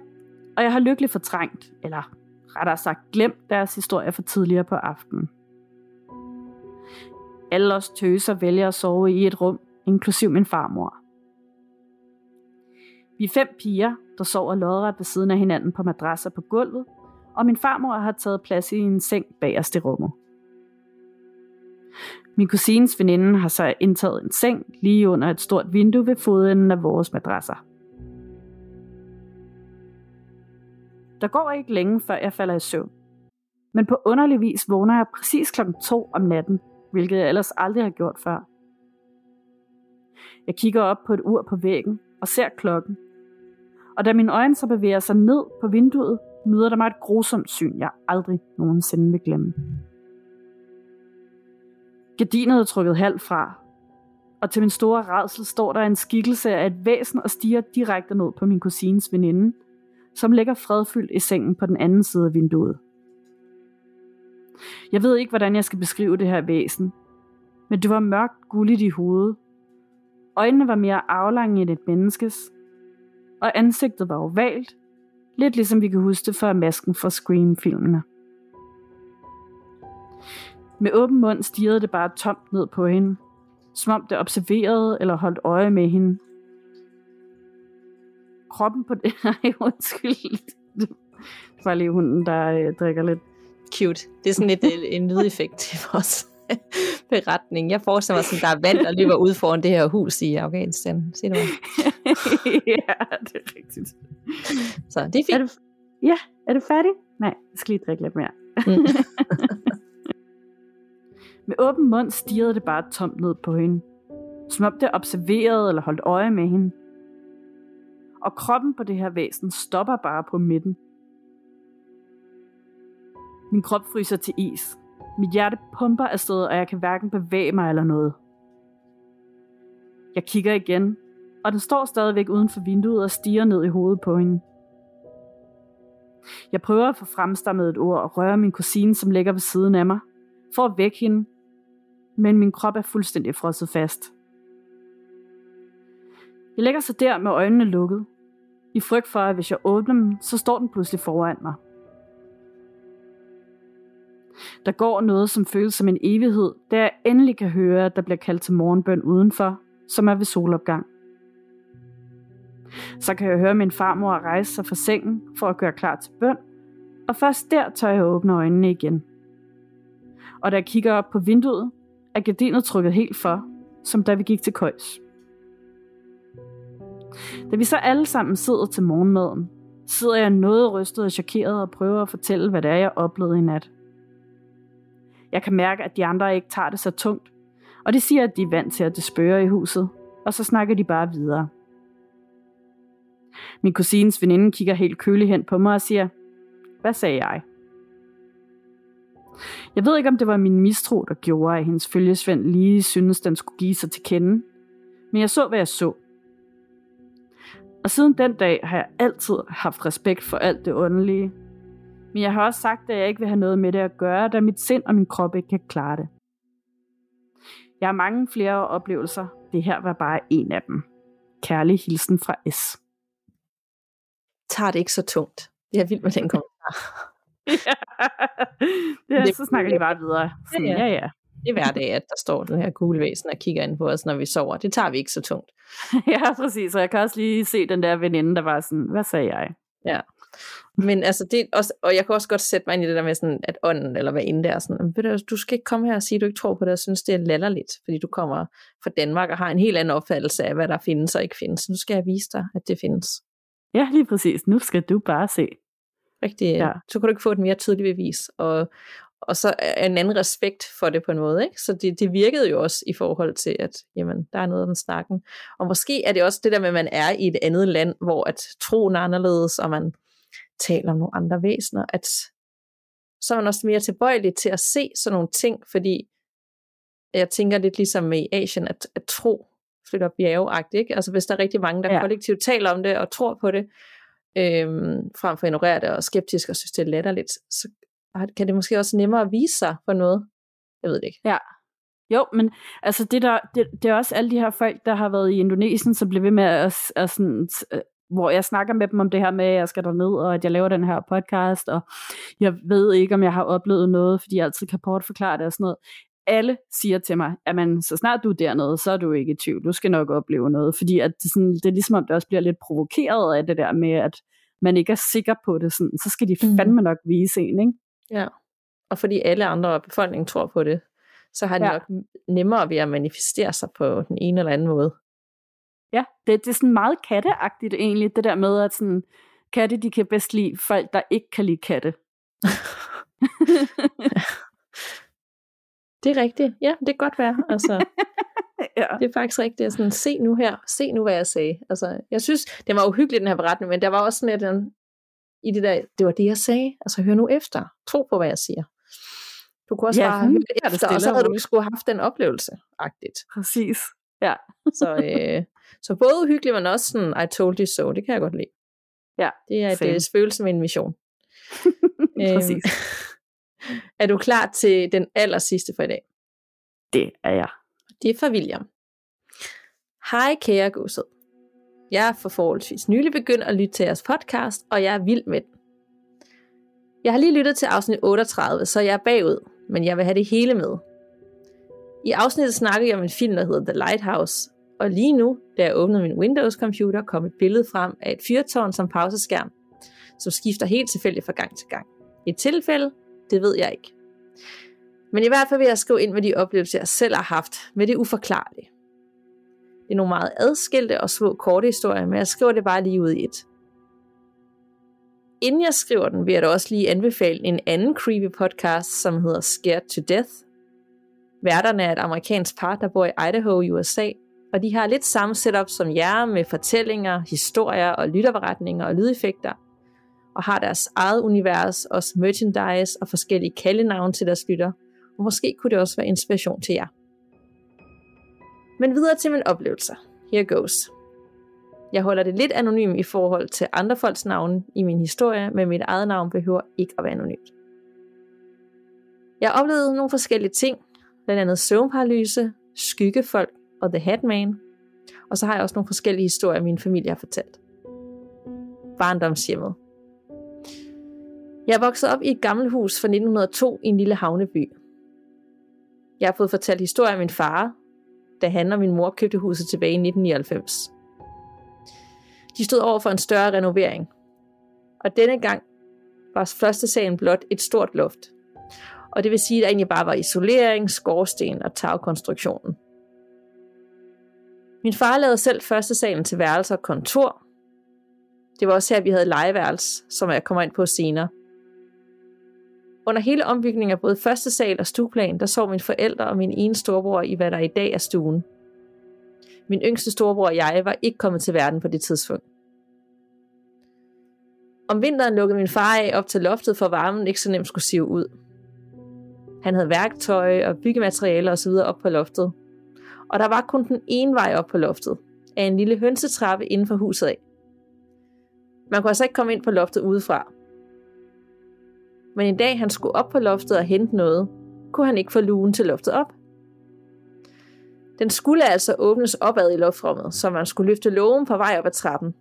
og jeg har lykkeligt fortrængt, eller rettere sagt glemt deres historie for tidligere på aftenen. Alle os tøser vælger at sove i et rum, inklusiv min farmor. Vi er fem piger, der sover lodret ved siden af hinanden på madrasser på gulvet, og min farmor har taget plads i en seng bagerst i rummet. Min kusines veninde har så indtaget en seng lige under et stort vindue ved foden af vores madrasser. Der går ikke længe, før jeg falder i søvn. Men på underlig vis vågner jeg præcis klokken 2 om natten, hvilket jeg ellers aldrig har gjort før. Jeg kigger op på et ur på væggen og ser klokken. Og da mine øjne så bevæger sig ned på vinduet, møder der mig et grusomt syn, jeg aldrig nogensinde vil glemme. Gardinet er trykket halvt fra, og til min store redsel står der en skikkelse af et væsen og stiger direkte ned på min kusines veninde, som ligger fredfyldt i sengen på den anden side af vinduet. Jeg ved ikke, hvordan jeg skal beskrive det her væsen, men det var mørkt gulligt i hovedet. Øjnene var mere aflange end et menneskes, og ansigtet var ovalt, lidt ligesom vi kan huske det fra masken fra Scream-filmene. Med åben mund stirrede det bare tomt ned på hende, som om det observerede eller holdt øje med hende, kroppen på det. Nej, undskyld. Det var lige hunden, der øh, drikker lidt. Cute. Det er sådan lidt øh, en lydeffekt til vores beretning. Jeg forestiller mig, at der er vand, der løber ud foran det her hus i Afghanistan. Sig det ja, det er rigtigt. Så det er fint. Er du, ja, er du færdig? Nej, jeg skal lige drikke lidt mere. Mm. med åben mund stirrede det bare tomt ned på hende. Som om det observerede eller holdt øje med hende og kroppen på det her væsen stopper bare på midten. Min krop fryser til is. Mit hjerte pumper afsted, og jeg kan hverken bevæge mig eller noget. Jeg kigger igen, og den står stadigvæk uden for vinduet og stiger ned i hovedet på hende. Jeg prøver at få fremstammet et ord og røre min kusine, som ligger ved siden af mig, for at vække hende, men min krop er fuldstændig frosset fast. Jeg ligger så der med øjnene lukket, i frygt for, at hvis jeg åbner dem, så står den pludselig foran mig. Der går noget, som føles som en evighed, da jeg endelig kan høre, at der bliver kaldt til morgenbøn udenfor, som er ved solopgang. Så kan jeg høre min farmor rejse sig fra sengen for at gøre klar til bøn, og først der tør jeg åbne øjnene igen. Og da jeg kigger op på vinduet, er gardinet trykket helt for, som da vi gik til køjs. Da vi så alle sammen sidder til morgenmaden, sidder jeg noget rystet og chokeret og prøver at fortælle, hvad det er, jeg oplevede i nat. Jeg kan mærke, at de andre ikke tager det så tungt, og de siger, at de er vant til, at det spørger i huset, og så snakker de bare videre. Min kusines veninde kigger helt kølig hen på mig og siger, hvad sagde jeg? Jeg ved ikke, om det var min mistro, der gjorde, at hendes følgesvend lige synes, den skulle give sig til kende. Men jeg så, hvad jeg så. Og siden den dag har jeg altid haft respekt for alt det åndelige. Men jeg har også sagt, at jeg ikke vil have noget med det at gøre, da mit sind og min krop ikke kan klare det. Jeg har mange flere oplevelser. Det her var bare en af dem. Kærlig hilsen fra S. Tager det ikke så tungt. Jeg er vild med den kommentar. ja. det, er, så snakker de bare videre. Sådan, ja, ja. ja, ja. Det er hver dag, at der står den her kugle væsen og kigger ind på os, når vi sover. Det tager vi ikke så tungt. ja, præcis. Og jeg kan også lige se den der veninde, der var sådan, hvad sagde jeg? Ja. Men altså, det også, og jeg kan også godt sætte mig ind i det der med sådan, at ånden, eller hvad end der er sådan, du, du skal ikke komme her og sige, at du ikke tror på det, og synes, det er latterligt, fordi du kommer fra Danmark og har en helt anden opfattelse af, hvad der findes og ikke findes. Nu skal jeg vise dig, at det findes. Ja, lige præcis. Nu skal du bare se. Rigtig, ja. så kan du ikke få et mere tydeligt bevis. Og, og så en anden respekt for det på en måde. Ikke? Så det, det virkede jo også i forhold til, at jamen, der er noget om snakken. Og måske er det også det der med, at man er i et andet land, hvor at troen er anderledes, og man taler om nogle andre væsener, at så er man også mere tilbøjelig til at se sådan nogle ting, fordi jeg tænker lidt ligesom i Asien, at, at tro flytter bjergeagtigt. Ikke? Altså hvis der er rigtig mange, der ja. kollektivt taler om det og tror på det, øhm, frem for at ignorere det og skeptisk og synes, det er latterligt, så kan det måske også nemmere vise sig for noget. Jeg ved det ikke. Ja. Jo, men altså det, der, det, det er også alle de her folk, der har været i Indonesien, som bliver ved med at, at sådan, øh, hvor jeg snakker med dem om det her med, at jeg skal ned og at jeg laver den her podcast, og jeg ved ikke, om jeg har oplevet noget, fordi jeg altid kan forklare det og sådan noget. Alle siger til mig, at man, så snart du er dernede, så er du ikke i tvivl. Du skal nok opleve noget, fordi at det, sådan, det er ligesom, om det også bliver lidt provokeret af det der med, at man ikke er sikker på det, sådan, så skal de mhm. fandme nok vise en, ikke? Ja, og fordi alle andre af befolkningen tror på det, så har de ja. nok nemmere ved at manifestere sig på den ene eller anden måde. Ja, det, det er sådan meget katteagtigt egentlig, det der med, at sådan, katte, de kan bedst lide folk, der ikke kan lide katte. det er rigtigt. Ja, det kan godt være. Altså, ja. Det er faktisk rigtigt. Sådan, se nu her, se nu, hvad jeg sagde. Altså, jeg synes, det var uhyggeligt, den her beretning, men der var også sådan lidt i det der, det var det, jeg sagde. Altså, hør nu efter. Tro på, hvad jeg siger. Du kunne også ja, bare høre efter, og så havde du ikke skulle have haft den oplevelse, agtigt. Præcis. Ja. så, øh, så både uhyggeligt, men også sådan, I told you so, det kan jeg godt lide. Ja, Det er et følelse med en mission. Præcis. Øhm, er du klar til den aller sidste for i dag? Det er jeg. Det er fra William. Hej kære godset. Jeg er for forholdsvis nylig begyndt at lytte til jeres podcast, og jeg er vild med den. Jeg har lige lyttet til afsnit 38, så jeg er bagud, men jeg vil have det hele med. I afsnittet snakkede jeg om en film, der hedder The Lighthouse, og lige nu, da jeg åbnede min Windows-computer, kom et billede frem af et fyrtårn som pauseskærm, som skifter helt tilfældigt fra gang til gang. I et tilfælde, det ved jeg ikke. Men i hvert fald vil jeg skrive ind med de oplevelser, jeg selv har haft med det uforklarlige. Det er nogle meget adskilte og små korte historier, men jeg skriver det bare lige ud i et. Inden jeg skriver den, vil jeg da også lige anbefale en anden creepy podcast, som hedder Scared to Death. Værterne er et amerikansk par, der bor i Idaho i USA, og de har lidt samme setup som jer med fortællinger, historier og lytterberetninger og lydeffekter, og har deres eget univers, også merchandise og forskellige kaldenavne til deres lytter, og måske kunne det også være inspiration til jer. Men videre til min oplevelse. Here goes. Jeg holder det lidt anonym i forhold til andre folks navne i min historie, men mit eget navn behøver ikke at være anonymt. Jeg oplevede nogle forskellige ting, blandt andet søvnparalyse, skyggefolk og The Hatman, og så har jeg også nogle forskellige historier, min familie har fortalt. Barndomshjemmet. Jeg er vokset op i et gammelt hus fra 1902 i en lille havneby. Jeg har fået fortalt historier af min far, da han og min mor købte huset tilbage i 1999. De stod over for en større renovering. Og denne gang var første sagen blot et stort loft. Og det vil sige, at der egentlig bare var isolering, skorsten og tagkonstruktionen. Min far lavede selv første salen til værelser og kontor. Det var også her, vi havde legeværelse, som jeg kommer ind på senere. Under hele ombygningen af både første sal og stueplan, der sov mine forældre og min ene storebror i, hvad der i dag er stuen. Min yngste storebror og jeg var ikke kommet til verden på det tidspunkt. Om vinteren lukkede min far af op til loftet, for varmen ikke så nemt skulle sive ud. Han havde værktøj og byggematerialer osv. op på loftet. Og der var kun den ene vej op på loftet, af en lille hønsetrappe inden for huset af. Man kunne altså ikke komme ind på loftet udefra. Men en dag han skulle op på loftet og hente noget, kunne han ikke få lugen til loftet op. Den skulle altså åbnes opad i loftrummet, så man skulle løfte lågen på vej op ad trappen.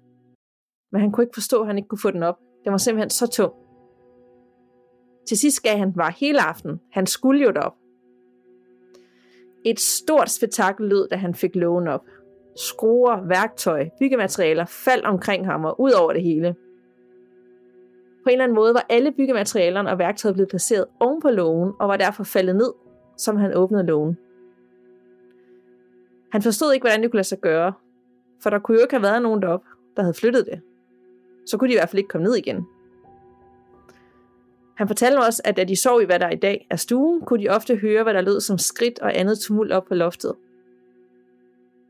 Men han kunne ikke forstå, at han ikke kunne få den op. Den var simpelthen så tung. Til sidst gav han var hele aften. Han skulle jo derop. Et stort spektakel lød, da han fik lågen op. Skruer, værktøj, byggematerialer faldt omkring ham og ud over det hele. På en eller anden måde var alle byggematerialerne og værktøjet blevet placeret oven på lågen og var derfor faldet ned, som han åbnede lågen. Han forstod ikke, hvordan det kunne lade sig gøre, for der kunne jo ikke have været nogen deroppe, der havde flyttet det. Så kunne de i hvert fald ikke komme ned igen. Han fortalte også, at da de sov i, hvad der i dag er stuen, kunne de ofte høre, hvad der lød som skridt og andet tumult op på loftet.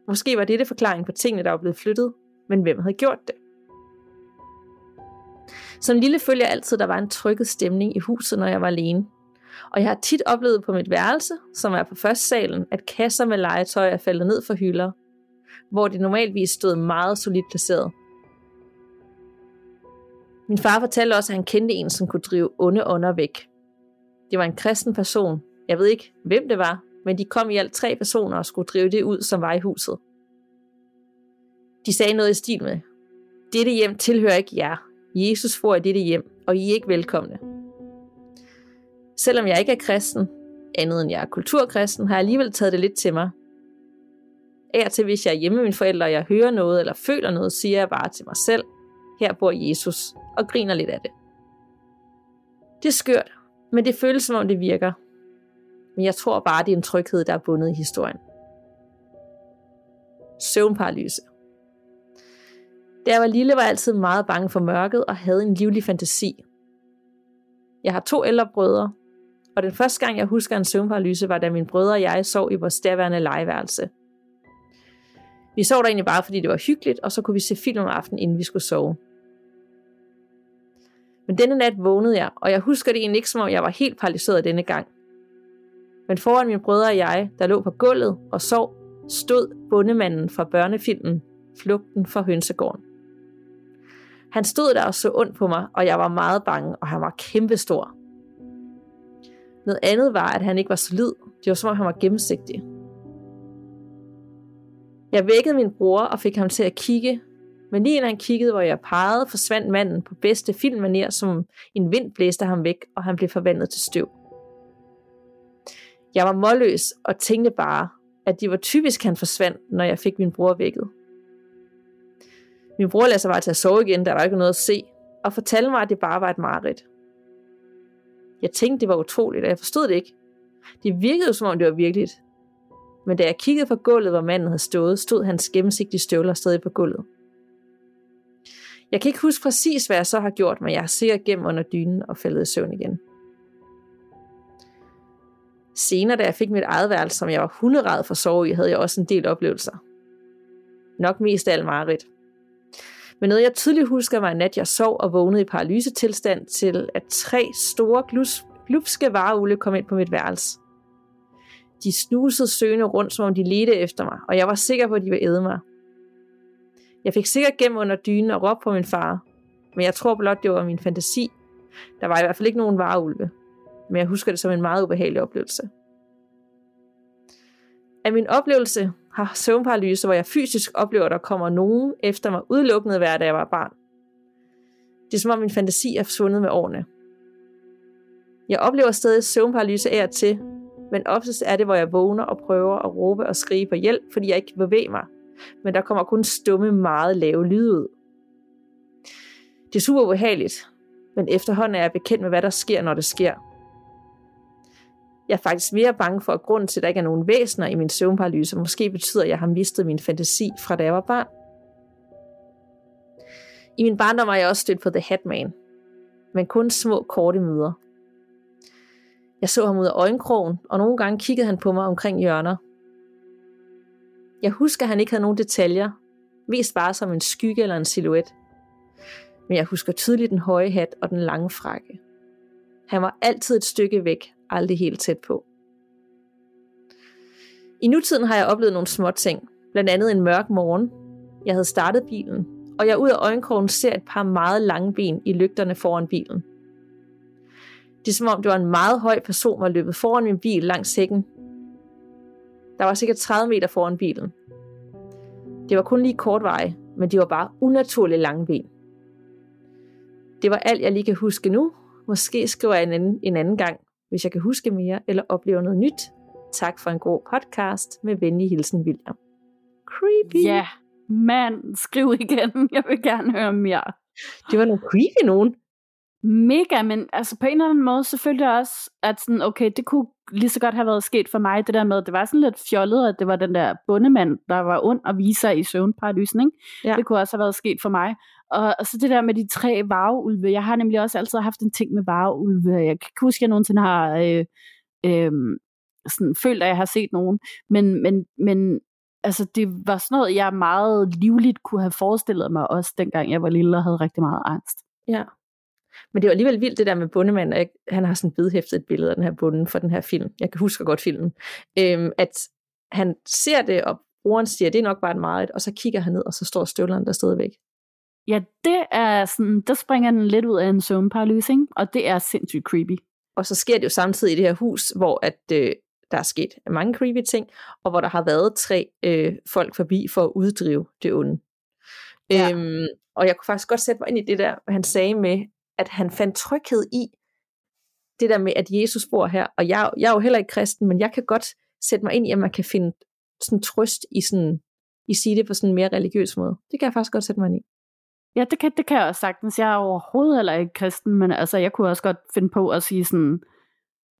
Måske var det forklaring på tingene, der var blevet flyttet, men hvem havde gjort det? Som lille følger jeg altid, der var en trykket stemning i huset, når jeg var alene. Og jeg har tit oplevet på mit værelse, som er på første salen, at kasser med legetøj er faldet ned fra hylder, hvor det normalvis stod meget solidt placeret. Min far fortalte også, at han kendte en, som kunne drive onde ånder væk. Det var en kristen person. Jeg ved ikke, hvem det var, men de kom i alt tre personer og skulle drive det ud, som var i huset. De sagde noget i stil med, dette hjem tilhører ikke jer. Jesus får i dette hjem, og I er ikke velkomne. Selvom jeg ikke er kristen, andet end jeg er kulturkristen, har jeg alligevel taget det lidt til mig. Af til, hvis jeg er hjemme med mine forældre, og jeg hører noget eller føler noget, siger jeg bare til mig selv, her bor Jesus, og griner lidt af det. Det er skørt, men det føles som om det virker. Men jeg tror bare, det er en tryghed, der er bundet i historien. Søvnparalyse. Da jeg var lille, var jeg altid meget bange for mørket og havde en livlig fantasi. Jeg har to ældre brødre, og den første gang, jeg husker en søvnparalyse, var da mine brødre og jeg sov i vores daværende legeværelse. Vi sov der egentlig bare, fordi det var hyggeligt, og så kunne vi se film om aftenen, inden vi skulle sove. Men denne nat vågnede jeg, og jeg husker det egentlig ikke, som om jeg var helt paralyseret denne gang. Men foran mine brødre og jeg, der lå på gulvet og sov, stod bundemanden fra børnefilmen Flugten fra hønsegården. Han stod der og så ondt på mig, og jeg var meget bange, og han var kæmpestor. Noget andet var, at han ikke var solid. Det var som om han var gennemsigtig. Jeg vækkede min bror og fik ham til at kigge, men lige når han kiggede, hvor jeg pegede, forsvandt manden på bedste filmmanier, som en vind blæste ham væk, og han blev forvandlet til støv. Jeg var målløs og tænkte bare, at det var typisk, han forsvandt, når jeg fik min bror vækket. Min bror lader sig bare til at sove igen, da der ikke noget at se, og fortalte mig, at det bare var et mareridt. Jeg tænkte, det var utroligt, og jeg forstod det ikke. Det virkede som om det var virkeligt. Men da jeg kiggede på gulvet, hvor manden havde stået, stod hans gennemsigtige støvler stadig på gulvet. Jeg kan ikke huske præcis, hvad jeg så har gjort, men jeg har sikkert gennem under dynen og faldet i søvn igen. Senere, da jeg fik mit eget værelse, som jeg var hunderad for sove i, havde jeg også en del oplevelser. Nok mest af alt mareridt. Men noget jeg tydeligt husker var en nat, jeg sov og vågnede i paralysetilstand til, at tre store glus, glupske vareugle kom ind på mit værelse. De snusede søgende rundt, som om de ledte efter mig, og jeg var sikker på, at de ville æde mig. Jeg fik sikkert gennem under dynen og råb på min far, men jeg tror blot, det var min fantasi. Der var i hvert fald ikke nogen vareulve, men jeg husker det som en meget ubehagelig oplevelse. Af min oplevelse har søvnparalyse, hvor jeg fysisk oplever, at der kommer nogen efter mig udelukkende hver, da jeg var barn. Det er som om min fantasi er forsvundet med årene. Jeg oplever stadig søvnparalyse af og til, men oftest er det, hvor jeg vågner og prøver at råbe og skrige på hjælp, fordi jeg ikke kan bevæge mig. Men der kommer kun stumme, meget lave lyde ud. Det er super ubehageligt, men efterhånden er jeg bekendt med, hvad der sker, når det sker. Jeg er faktisk mere bange for, at grunden til, at der ikke er nogen væsener i min søvnparalyse, måske betyder, at jeg har mistet min fantasi fra da jeg var barn. I min barndom var jeg også stødt på The Hatman, men kun små korte møder. Jeg så ham ud af øjenkrogen, og nogle gange kiggede han på mig omkring hjørner. Jeg husker, at han ikke havde nogen detaljer, mest bare som en skygge eller en silhuet. Men jeg husker tydeligt den høje hat og den lange frakke. Han var altid et stykke væk, aldrig helt tæt på. I nutiden har jeg oplevet nogle små ting, blandt andet en mørk morgen. Jeg havde startet bilen, og jeg ud af øjenkrogen ser et par meget lange ben i lygterne foran bilen. Det er som om, det var en meget høj person, der løbet foran min bil langs hækken. Der var sikkert 30 meter foran bilen. Det var kun lige kort vej, men de var bare unaturligt lange ben. Det var alt, jeg lige kan huske nu. Måske skriver jeg en anden, en anden gang, hvis jeg kan huske mere eller opleve noget nyt. Tak for en god podcast. Med venlig hilsen, William. Creepy. Ja, mand, skriv igen. Jeg vil gerne høre mere. Det var nogle creepy nogen. Mega, men altså på en eller anden måde selvfølgelig også, at sådan, okay, det kunne lige så godt have været sket for mig, det der med, det var sådan lidt fjollet, at det var den der bundemand, der var ond og vise sig i søvnparalysen, ikke? Ja. Det kunne også have været sket for mig. Og, og så det der med de tre vareulve, jeg har nemlig også altid haft en ting med vareulve, jeg kan ikke huske, at jeg nogensinde har øh, øh, sådan, følt, at jeg har set nogen, men, men, men altså, det var sådan noget, jeg meget livligt kunne have forestillet mig også, dengang jeg var lille og havde rigtig meget angst. Ja. Men det var alligevel vildt det der med bundemanden, og han har sådan vedhæftet et billede af den her bunden for den her film. Jeg kan huske godt filmen. Øhm, at han ser det, og broren siger, det er nok bare et meget, og så kigger han ned, og så står støvlerne der stadigvæk. Ja, det er sådan, der springer den lidt ud af en søvnparalyse, ikke? og det er sindssygt creepy. Og så sker det jo samtidig i det her hus, hvor at, øh, der er sket mange creepy ting, og hvor der har været tre øh, folk forbi for at uddrive det onde. Ja. Øhm, og jeg kunne faktisk godt sætte mig ind i det der, han sagde med, at han fandt tryghed i det der med, at Jesus bor her. Og jeg, jeg er jo heller ikke kristen, men jeg kan godt sætte mig ind i, at man kan finde sådan trøst i sådan, i sige det på sådan en mere religiøs måde. Det kan jeg faktisk godt sætte mig ind i. Ja, det kan, det kan jeg også sagtens. Jeg er overhovedet heller ikke kristen, men altså, jeg kunne også godt finde på at sige sådan,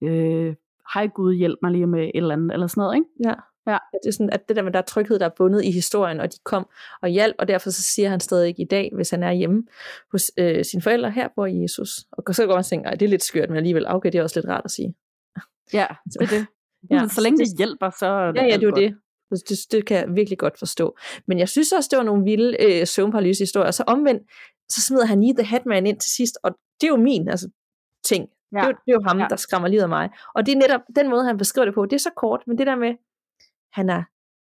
øh, hej Gud, hjælp mig lige med et eller andet, eller sådan noget, ikke? Ja. Ja. Det er sådan, at det der med, der er tryghed, der er bundet i historien, og de kom og hjalp, og derfor så siger han stadig ikke i dag, hvis han er hjemme hos øh, sine forældre, her bor Jesus. Og så går man og tænker, det er lidt skørt, men alligevel, okay, det er også lidt rart at sige. Ja, det er det. Ja, så længe det, hjælper, så er det Ja, ja, det er det. Det, det kan jeg virkelig godt forstå. Men jeg synes også, det var nogle vilde øh, søvnparalyse-historier. Så omvendt, så smider han lige The Hatman ind til sidst, og det er jo min altså, ting. Ja. Det, er jo, det er jo ham, ja. der skræmmer livet af mig. Og det er netop den måde, han beskriver det på. Det er så kort, men det der med, han er,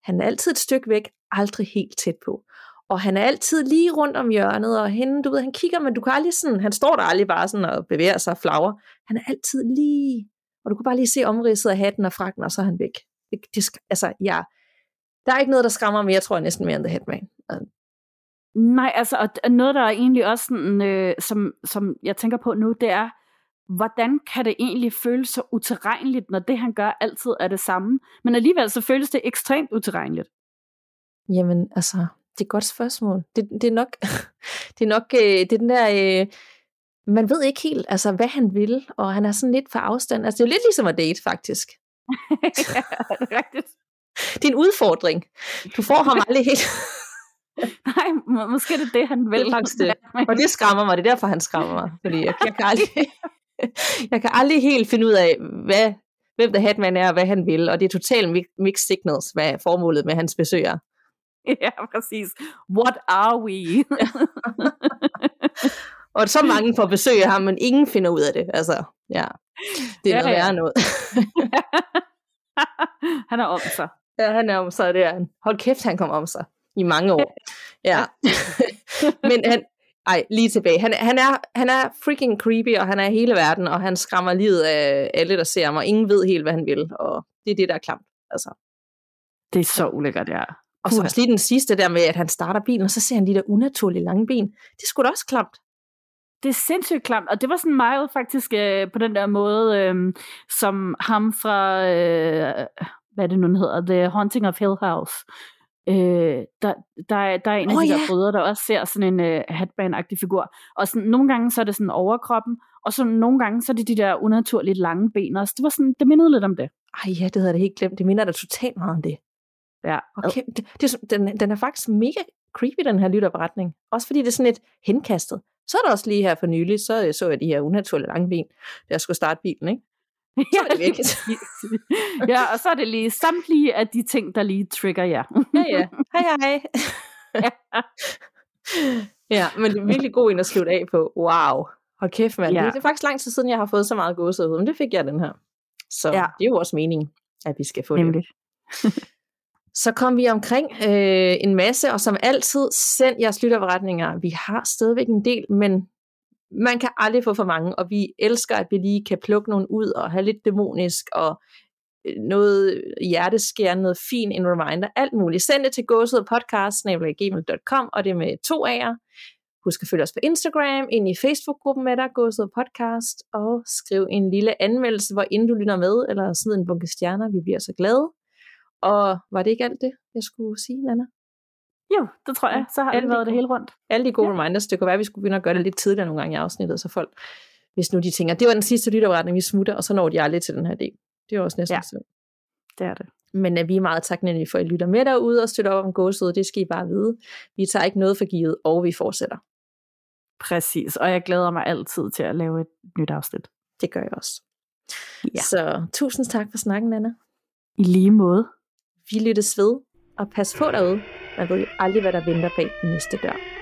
han er altid et stykke væk, aldrig helt tæt på. Og han er altid lige rundt om hjørnet, og hende, du ved, han kigger, men du kan aldrig sådan, han står der aldrig bare sådan og bevæger sig og flager. Han er altid lige, og du kan bare lige se omridset af hatten og frakken, og så er han væk. Det, det, altså, ja, der er ikke noget, der skræmmer mere, tror jeg næsten mere end The Headman. Nej, altså, og noget, der er egentlig også sådan, øh, som, som jeg tænker på nu, det er, hvordan kan det egentlig føles så uterrenligt, når det han gør altid er det samme, men alligevel så føles det ekstremt uterrenligt? Jamen, altså, det er et godt spørgsmål. Det, det er nok, det er nok øh, det er den der, øh, man ved ikke helt, altså, hvad han vil, og han er sådan lidt for afstand. Altså, det er jo lidt ligesom at date, faktisk. ja, det er rigtigt. Det er en udfordring. Du får ham aldrig helt... Nej, må, måske er det det, han vil. Det det. Og det skræmmer mig. Det er derfor, han skræmmer mig. Fordi jeg, jeg kan aldrig... jeg kan aldrig helt finde ud af, hvad, hvem der Hatman er, og hvad han vil, og det er totalt mixed signals, hvad formålet med hans besøg er. Ja, præcis. What are we? og så mange får besøg af ham, men ingen finder ud af det. Altså, ja, det er ja, noget ja. værre noget. han er om sig. Ja, han er om sig, det er han. Hold kæft, han kommer om sig. i mange år. Ja. Men han, ej, lige tilbage. Han, han, er, han er freaking creepy, og han er hele verden, og han skræmmer livet af alle, der ser ham, og ingen ved helt, hvad han vil, og det er det, der er klamt. Altså. Det er så ulækkert, ja. Og så også lige den sidste der med, at han starter bilen, og så ser han de der unaturlige lange ben. Det skulle da også klamt. Det er sindssygt klamt, og det var sådan meget faktisk øh, på den der måde, øh, som ham fra, øh, hvad det nu hedder, The Haunting of Hill House, Øh, der, der, er, der er en oh, af de ja. der brødre, der også ser sådan en øh, hatband-agtig figur. Og sådan, nogle gange så er det sådan overkroppen, og så nogle gange så er det de der unaturligt lange ben også. Det var sådan, det mindede lidt om det. Ej ja, det havde jeg helt glemt. Det minder da totalt meget om det. Ja. Okay, det, det, den, den er faktisk mega creepy, den her lytterberetning. Også fordi det er sådan et henkastet. Så er der også lige her for nylig, så så jeg de her unaturligt lange ben, da jeg skulle starte bilen, ikke? Så er det væk. ja, og så er det lige samtlige af de ting, der lige trigger jer. ja, ja. Hej, hej. ja. ja, men det er virkelig god en at slutte af på. Wow. Hold kæft, mand. Ja. Det er faktisk lang tid siden, jeg har fået så meget gåsehud, men det fik jeg den her. Så ja. det er jo også meningen, at vi skal få Nemlig. det. så kom vi omkring øh, en masse, og som altid, send jeres lytterberetninger. Vi har stadigvæk en del, men man kan aldrig få for mange, og vi elsker, at vi lige kan plukke nogen ud og have lidt dæmonisk og øh, noget hjerteskærende, noget fin en reminder, alt muligt. Send det til gåsødpodcast.gmail.com, og det er med to A'er. Husk at følge os på Instagram, ind i Facebook-gruppen med dig, Gåsød Podcast, og skriv en lille anmeldelse, hvor inden du lytter med, eller smid en bunke stjerner, vi bliver så glade. Og var det ikke alt det, jeg skulle sige, Nana? Jo, det tror jeg. Så har alle det været det hele rundt. Alle de gode ja. reminders. Det kunne være, at vi skulle begynde at gøre det lidt tidligere nogle gange i afsnittet, så folk, hvis nu de tænker, det var den sidste lytterretning, vi smutter, og så når de aldrig til den her del. Det er også næsten ja. sådan. Det er det. Men at vi er meget taknemmelige for, at I lytter med derude og støtter op om gåsødet. Det skal I bare vide. Vi tager ikke noget for givet, og vi fortsætter. Præcis, og jeg glæder mig altid til at lave et nyt afsnit. Det gør jeg også. Ja. Så tusind tak for snakken, Anna. I lige måde. Vi lyttes ved, og pas på derude. Man ved jo aldrig, hvad der venter bag den næste dør.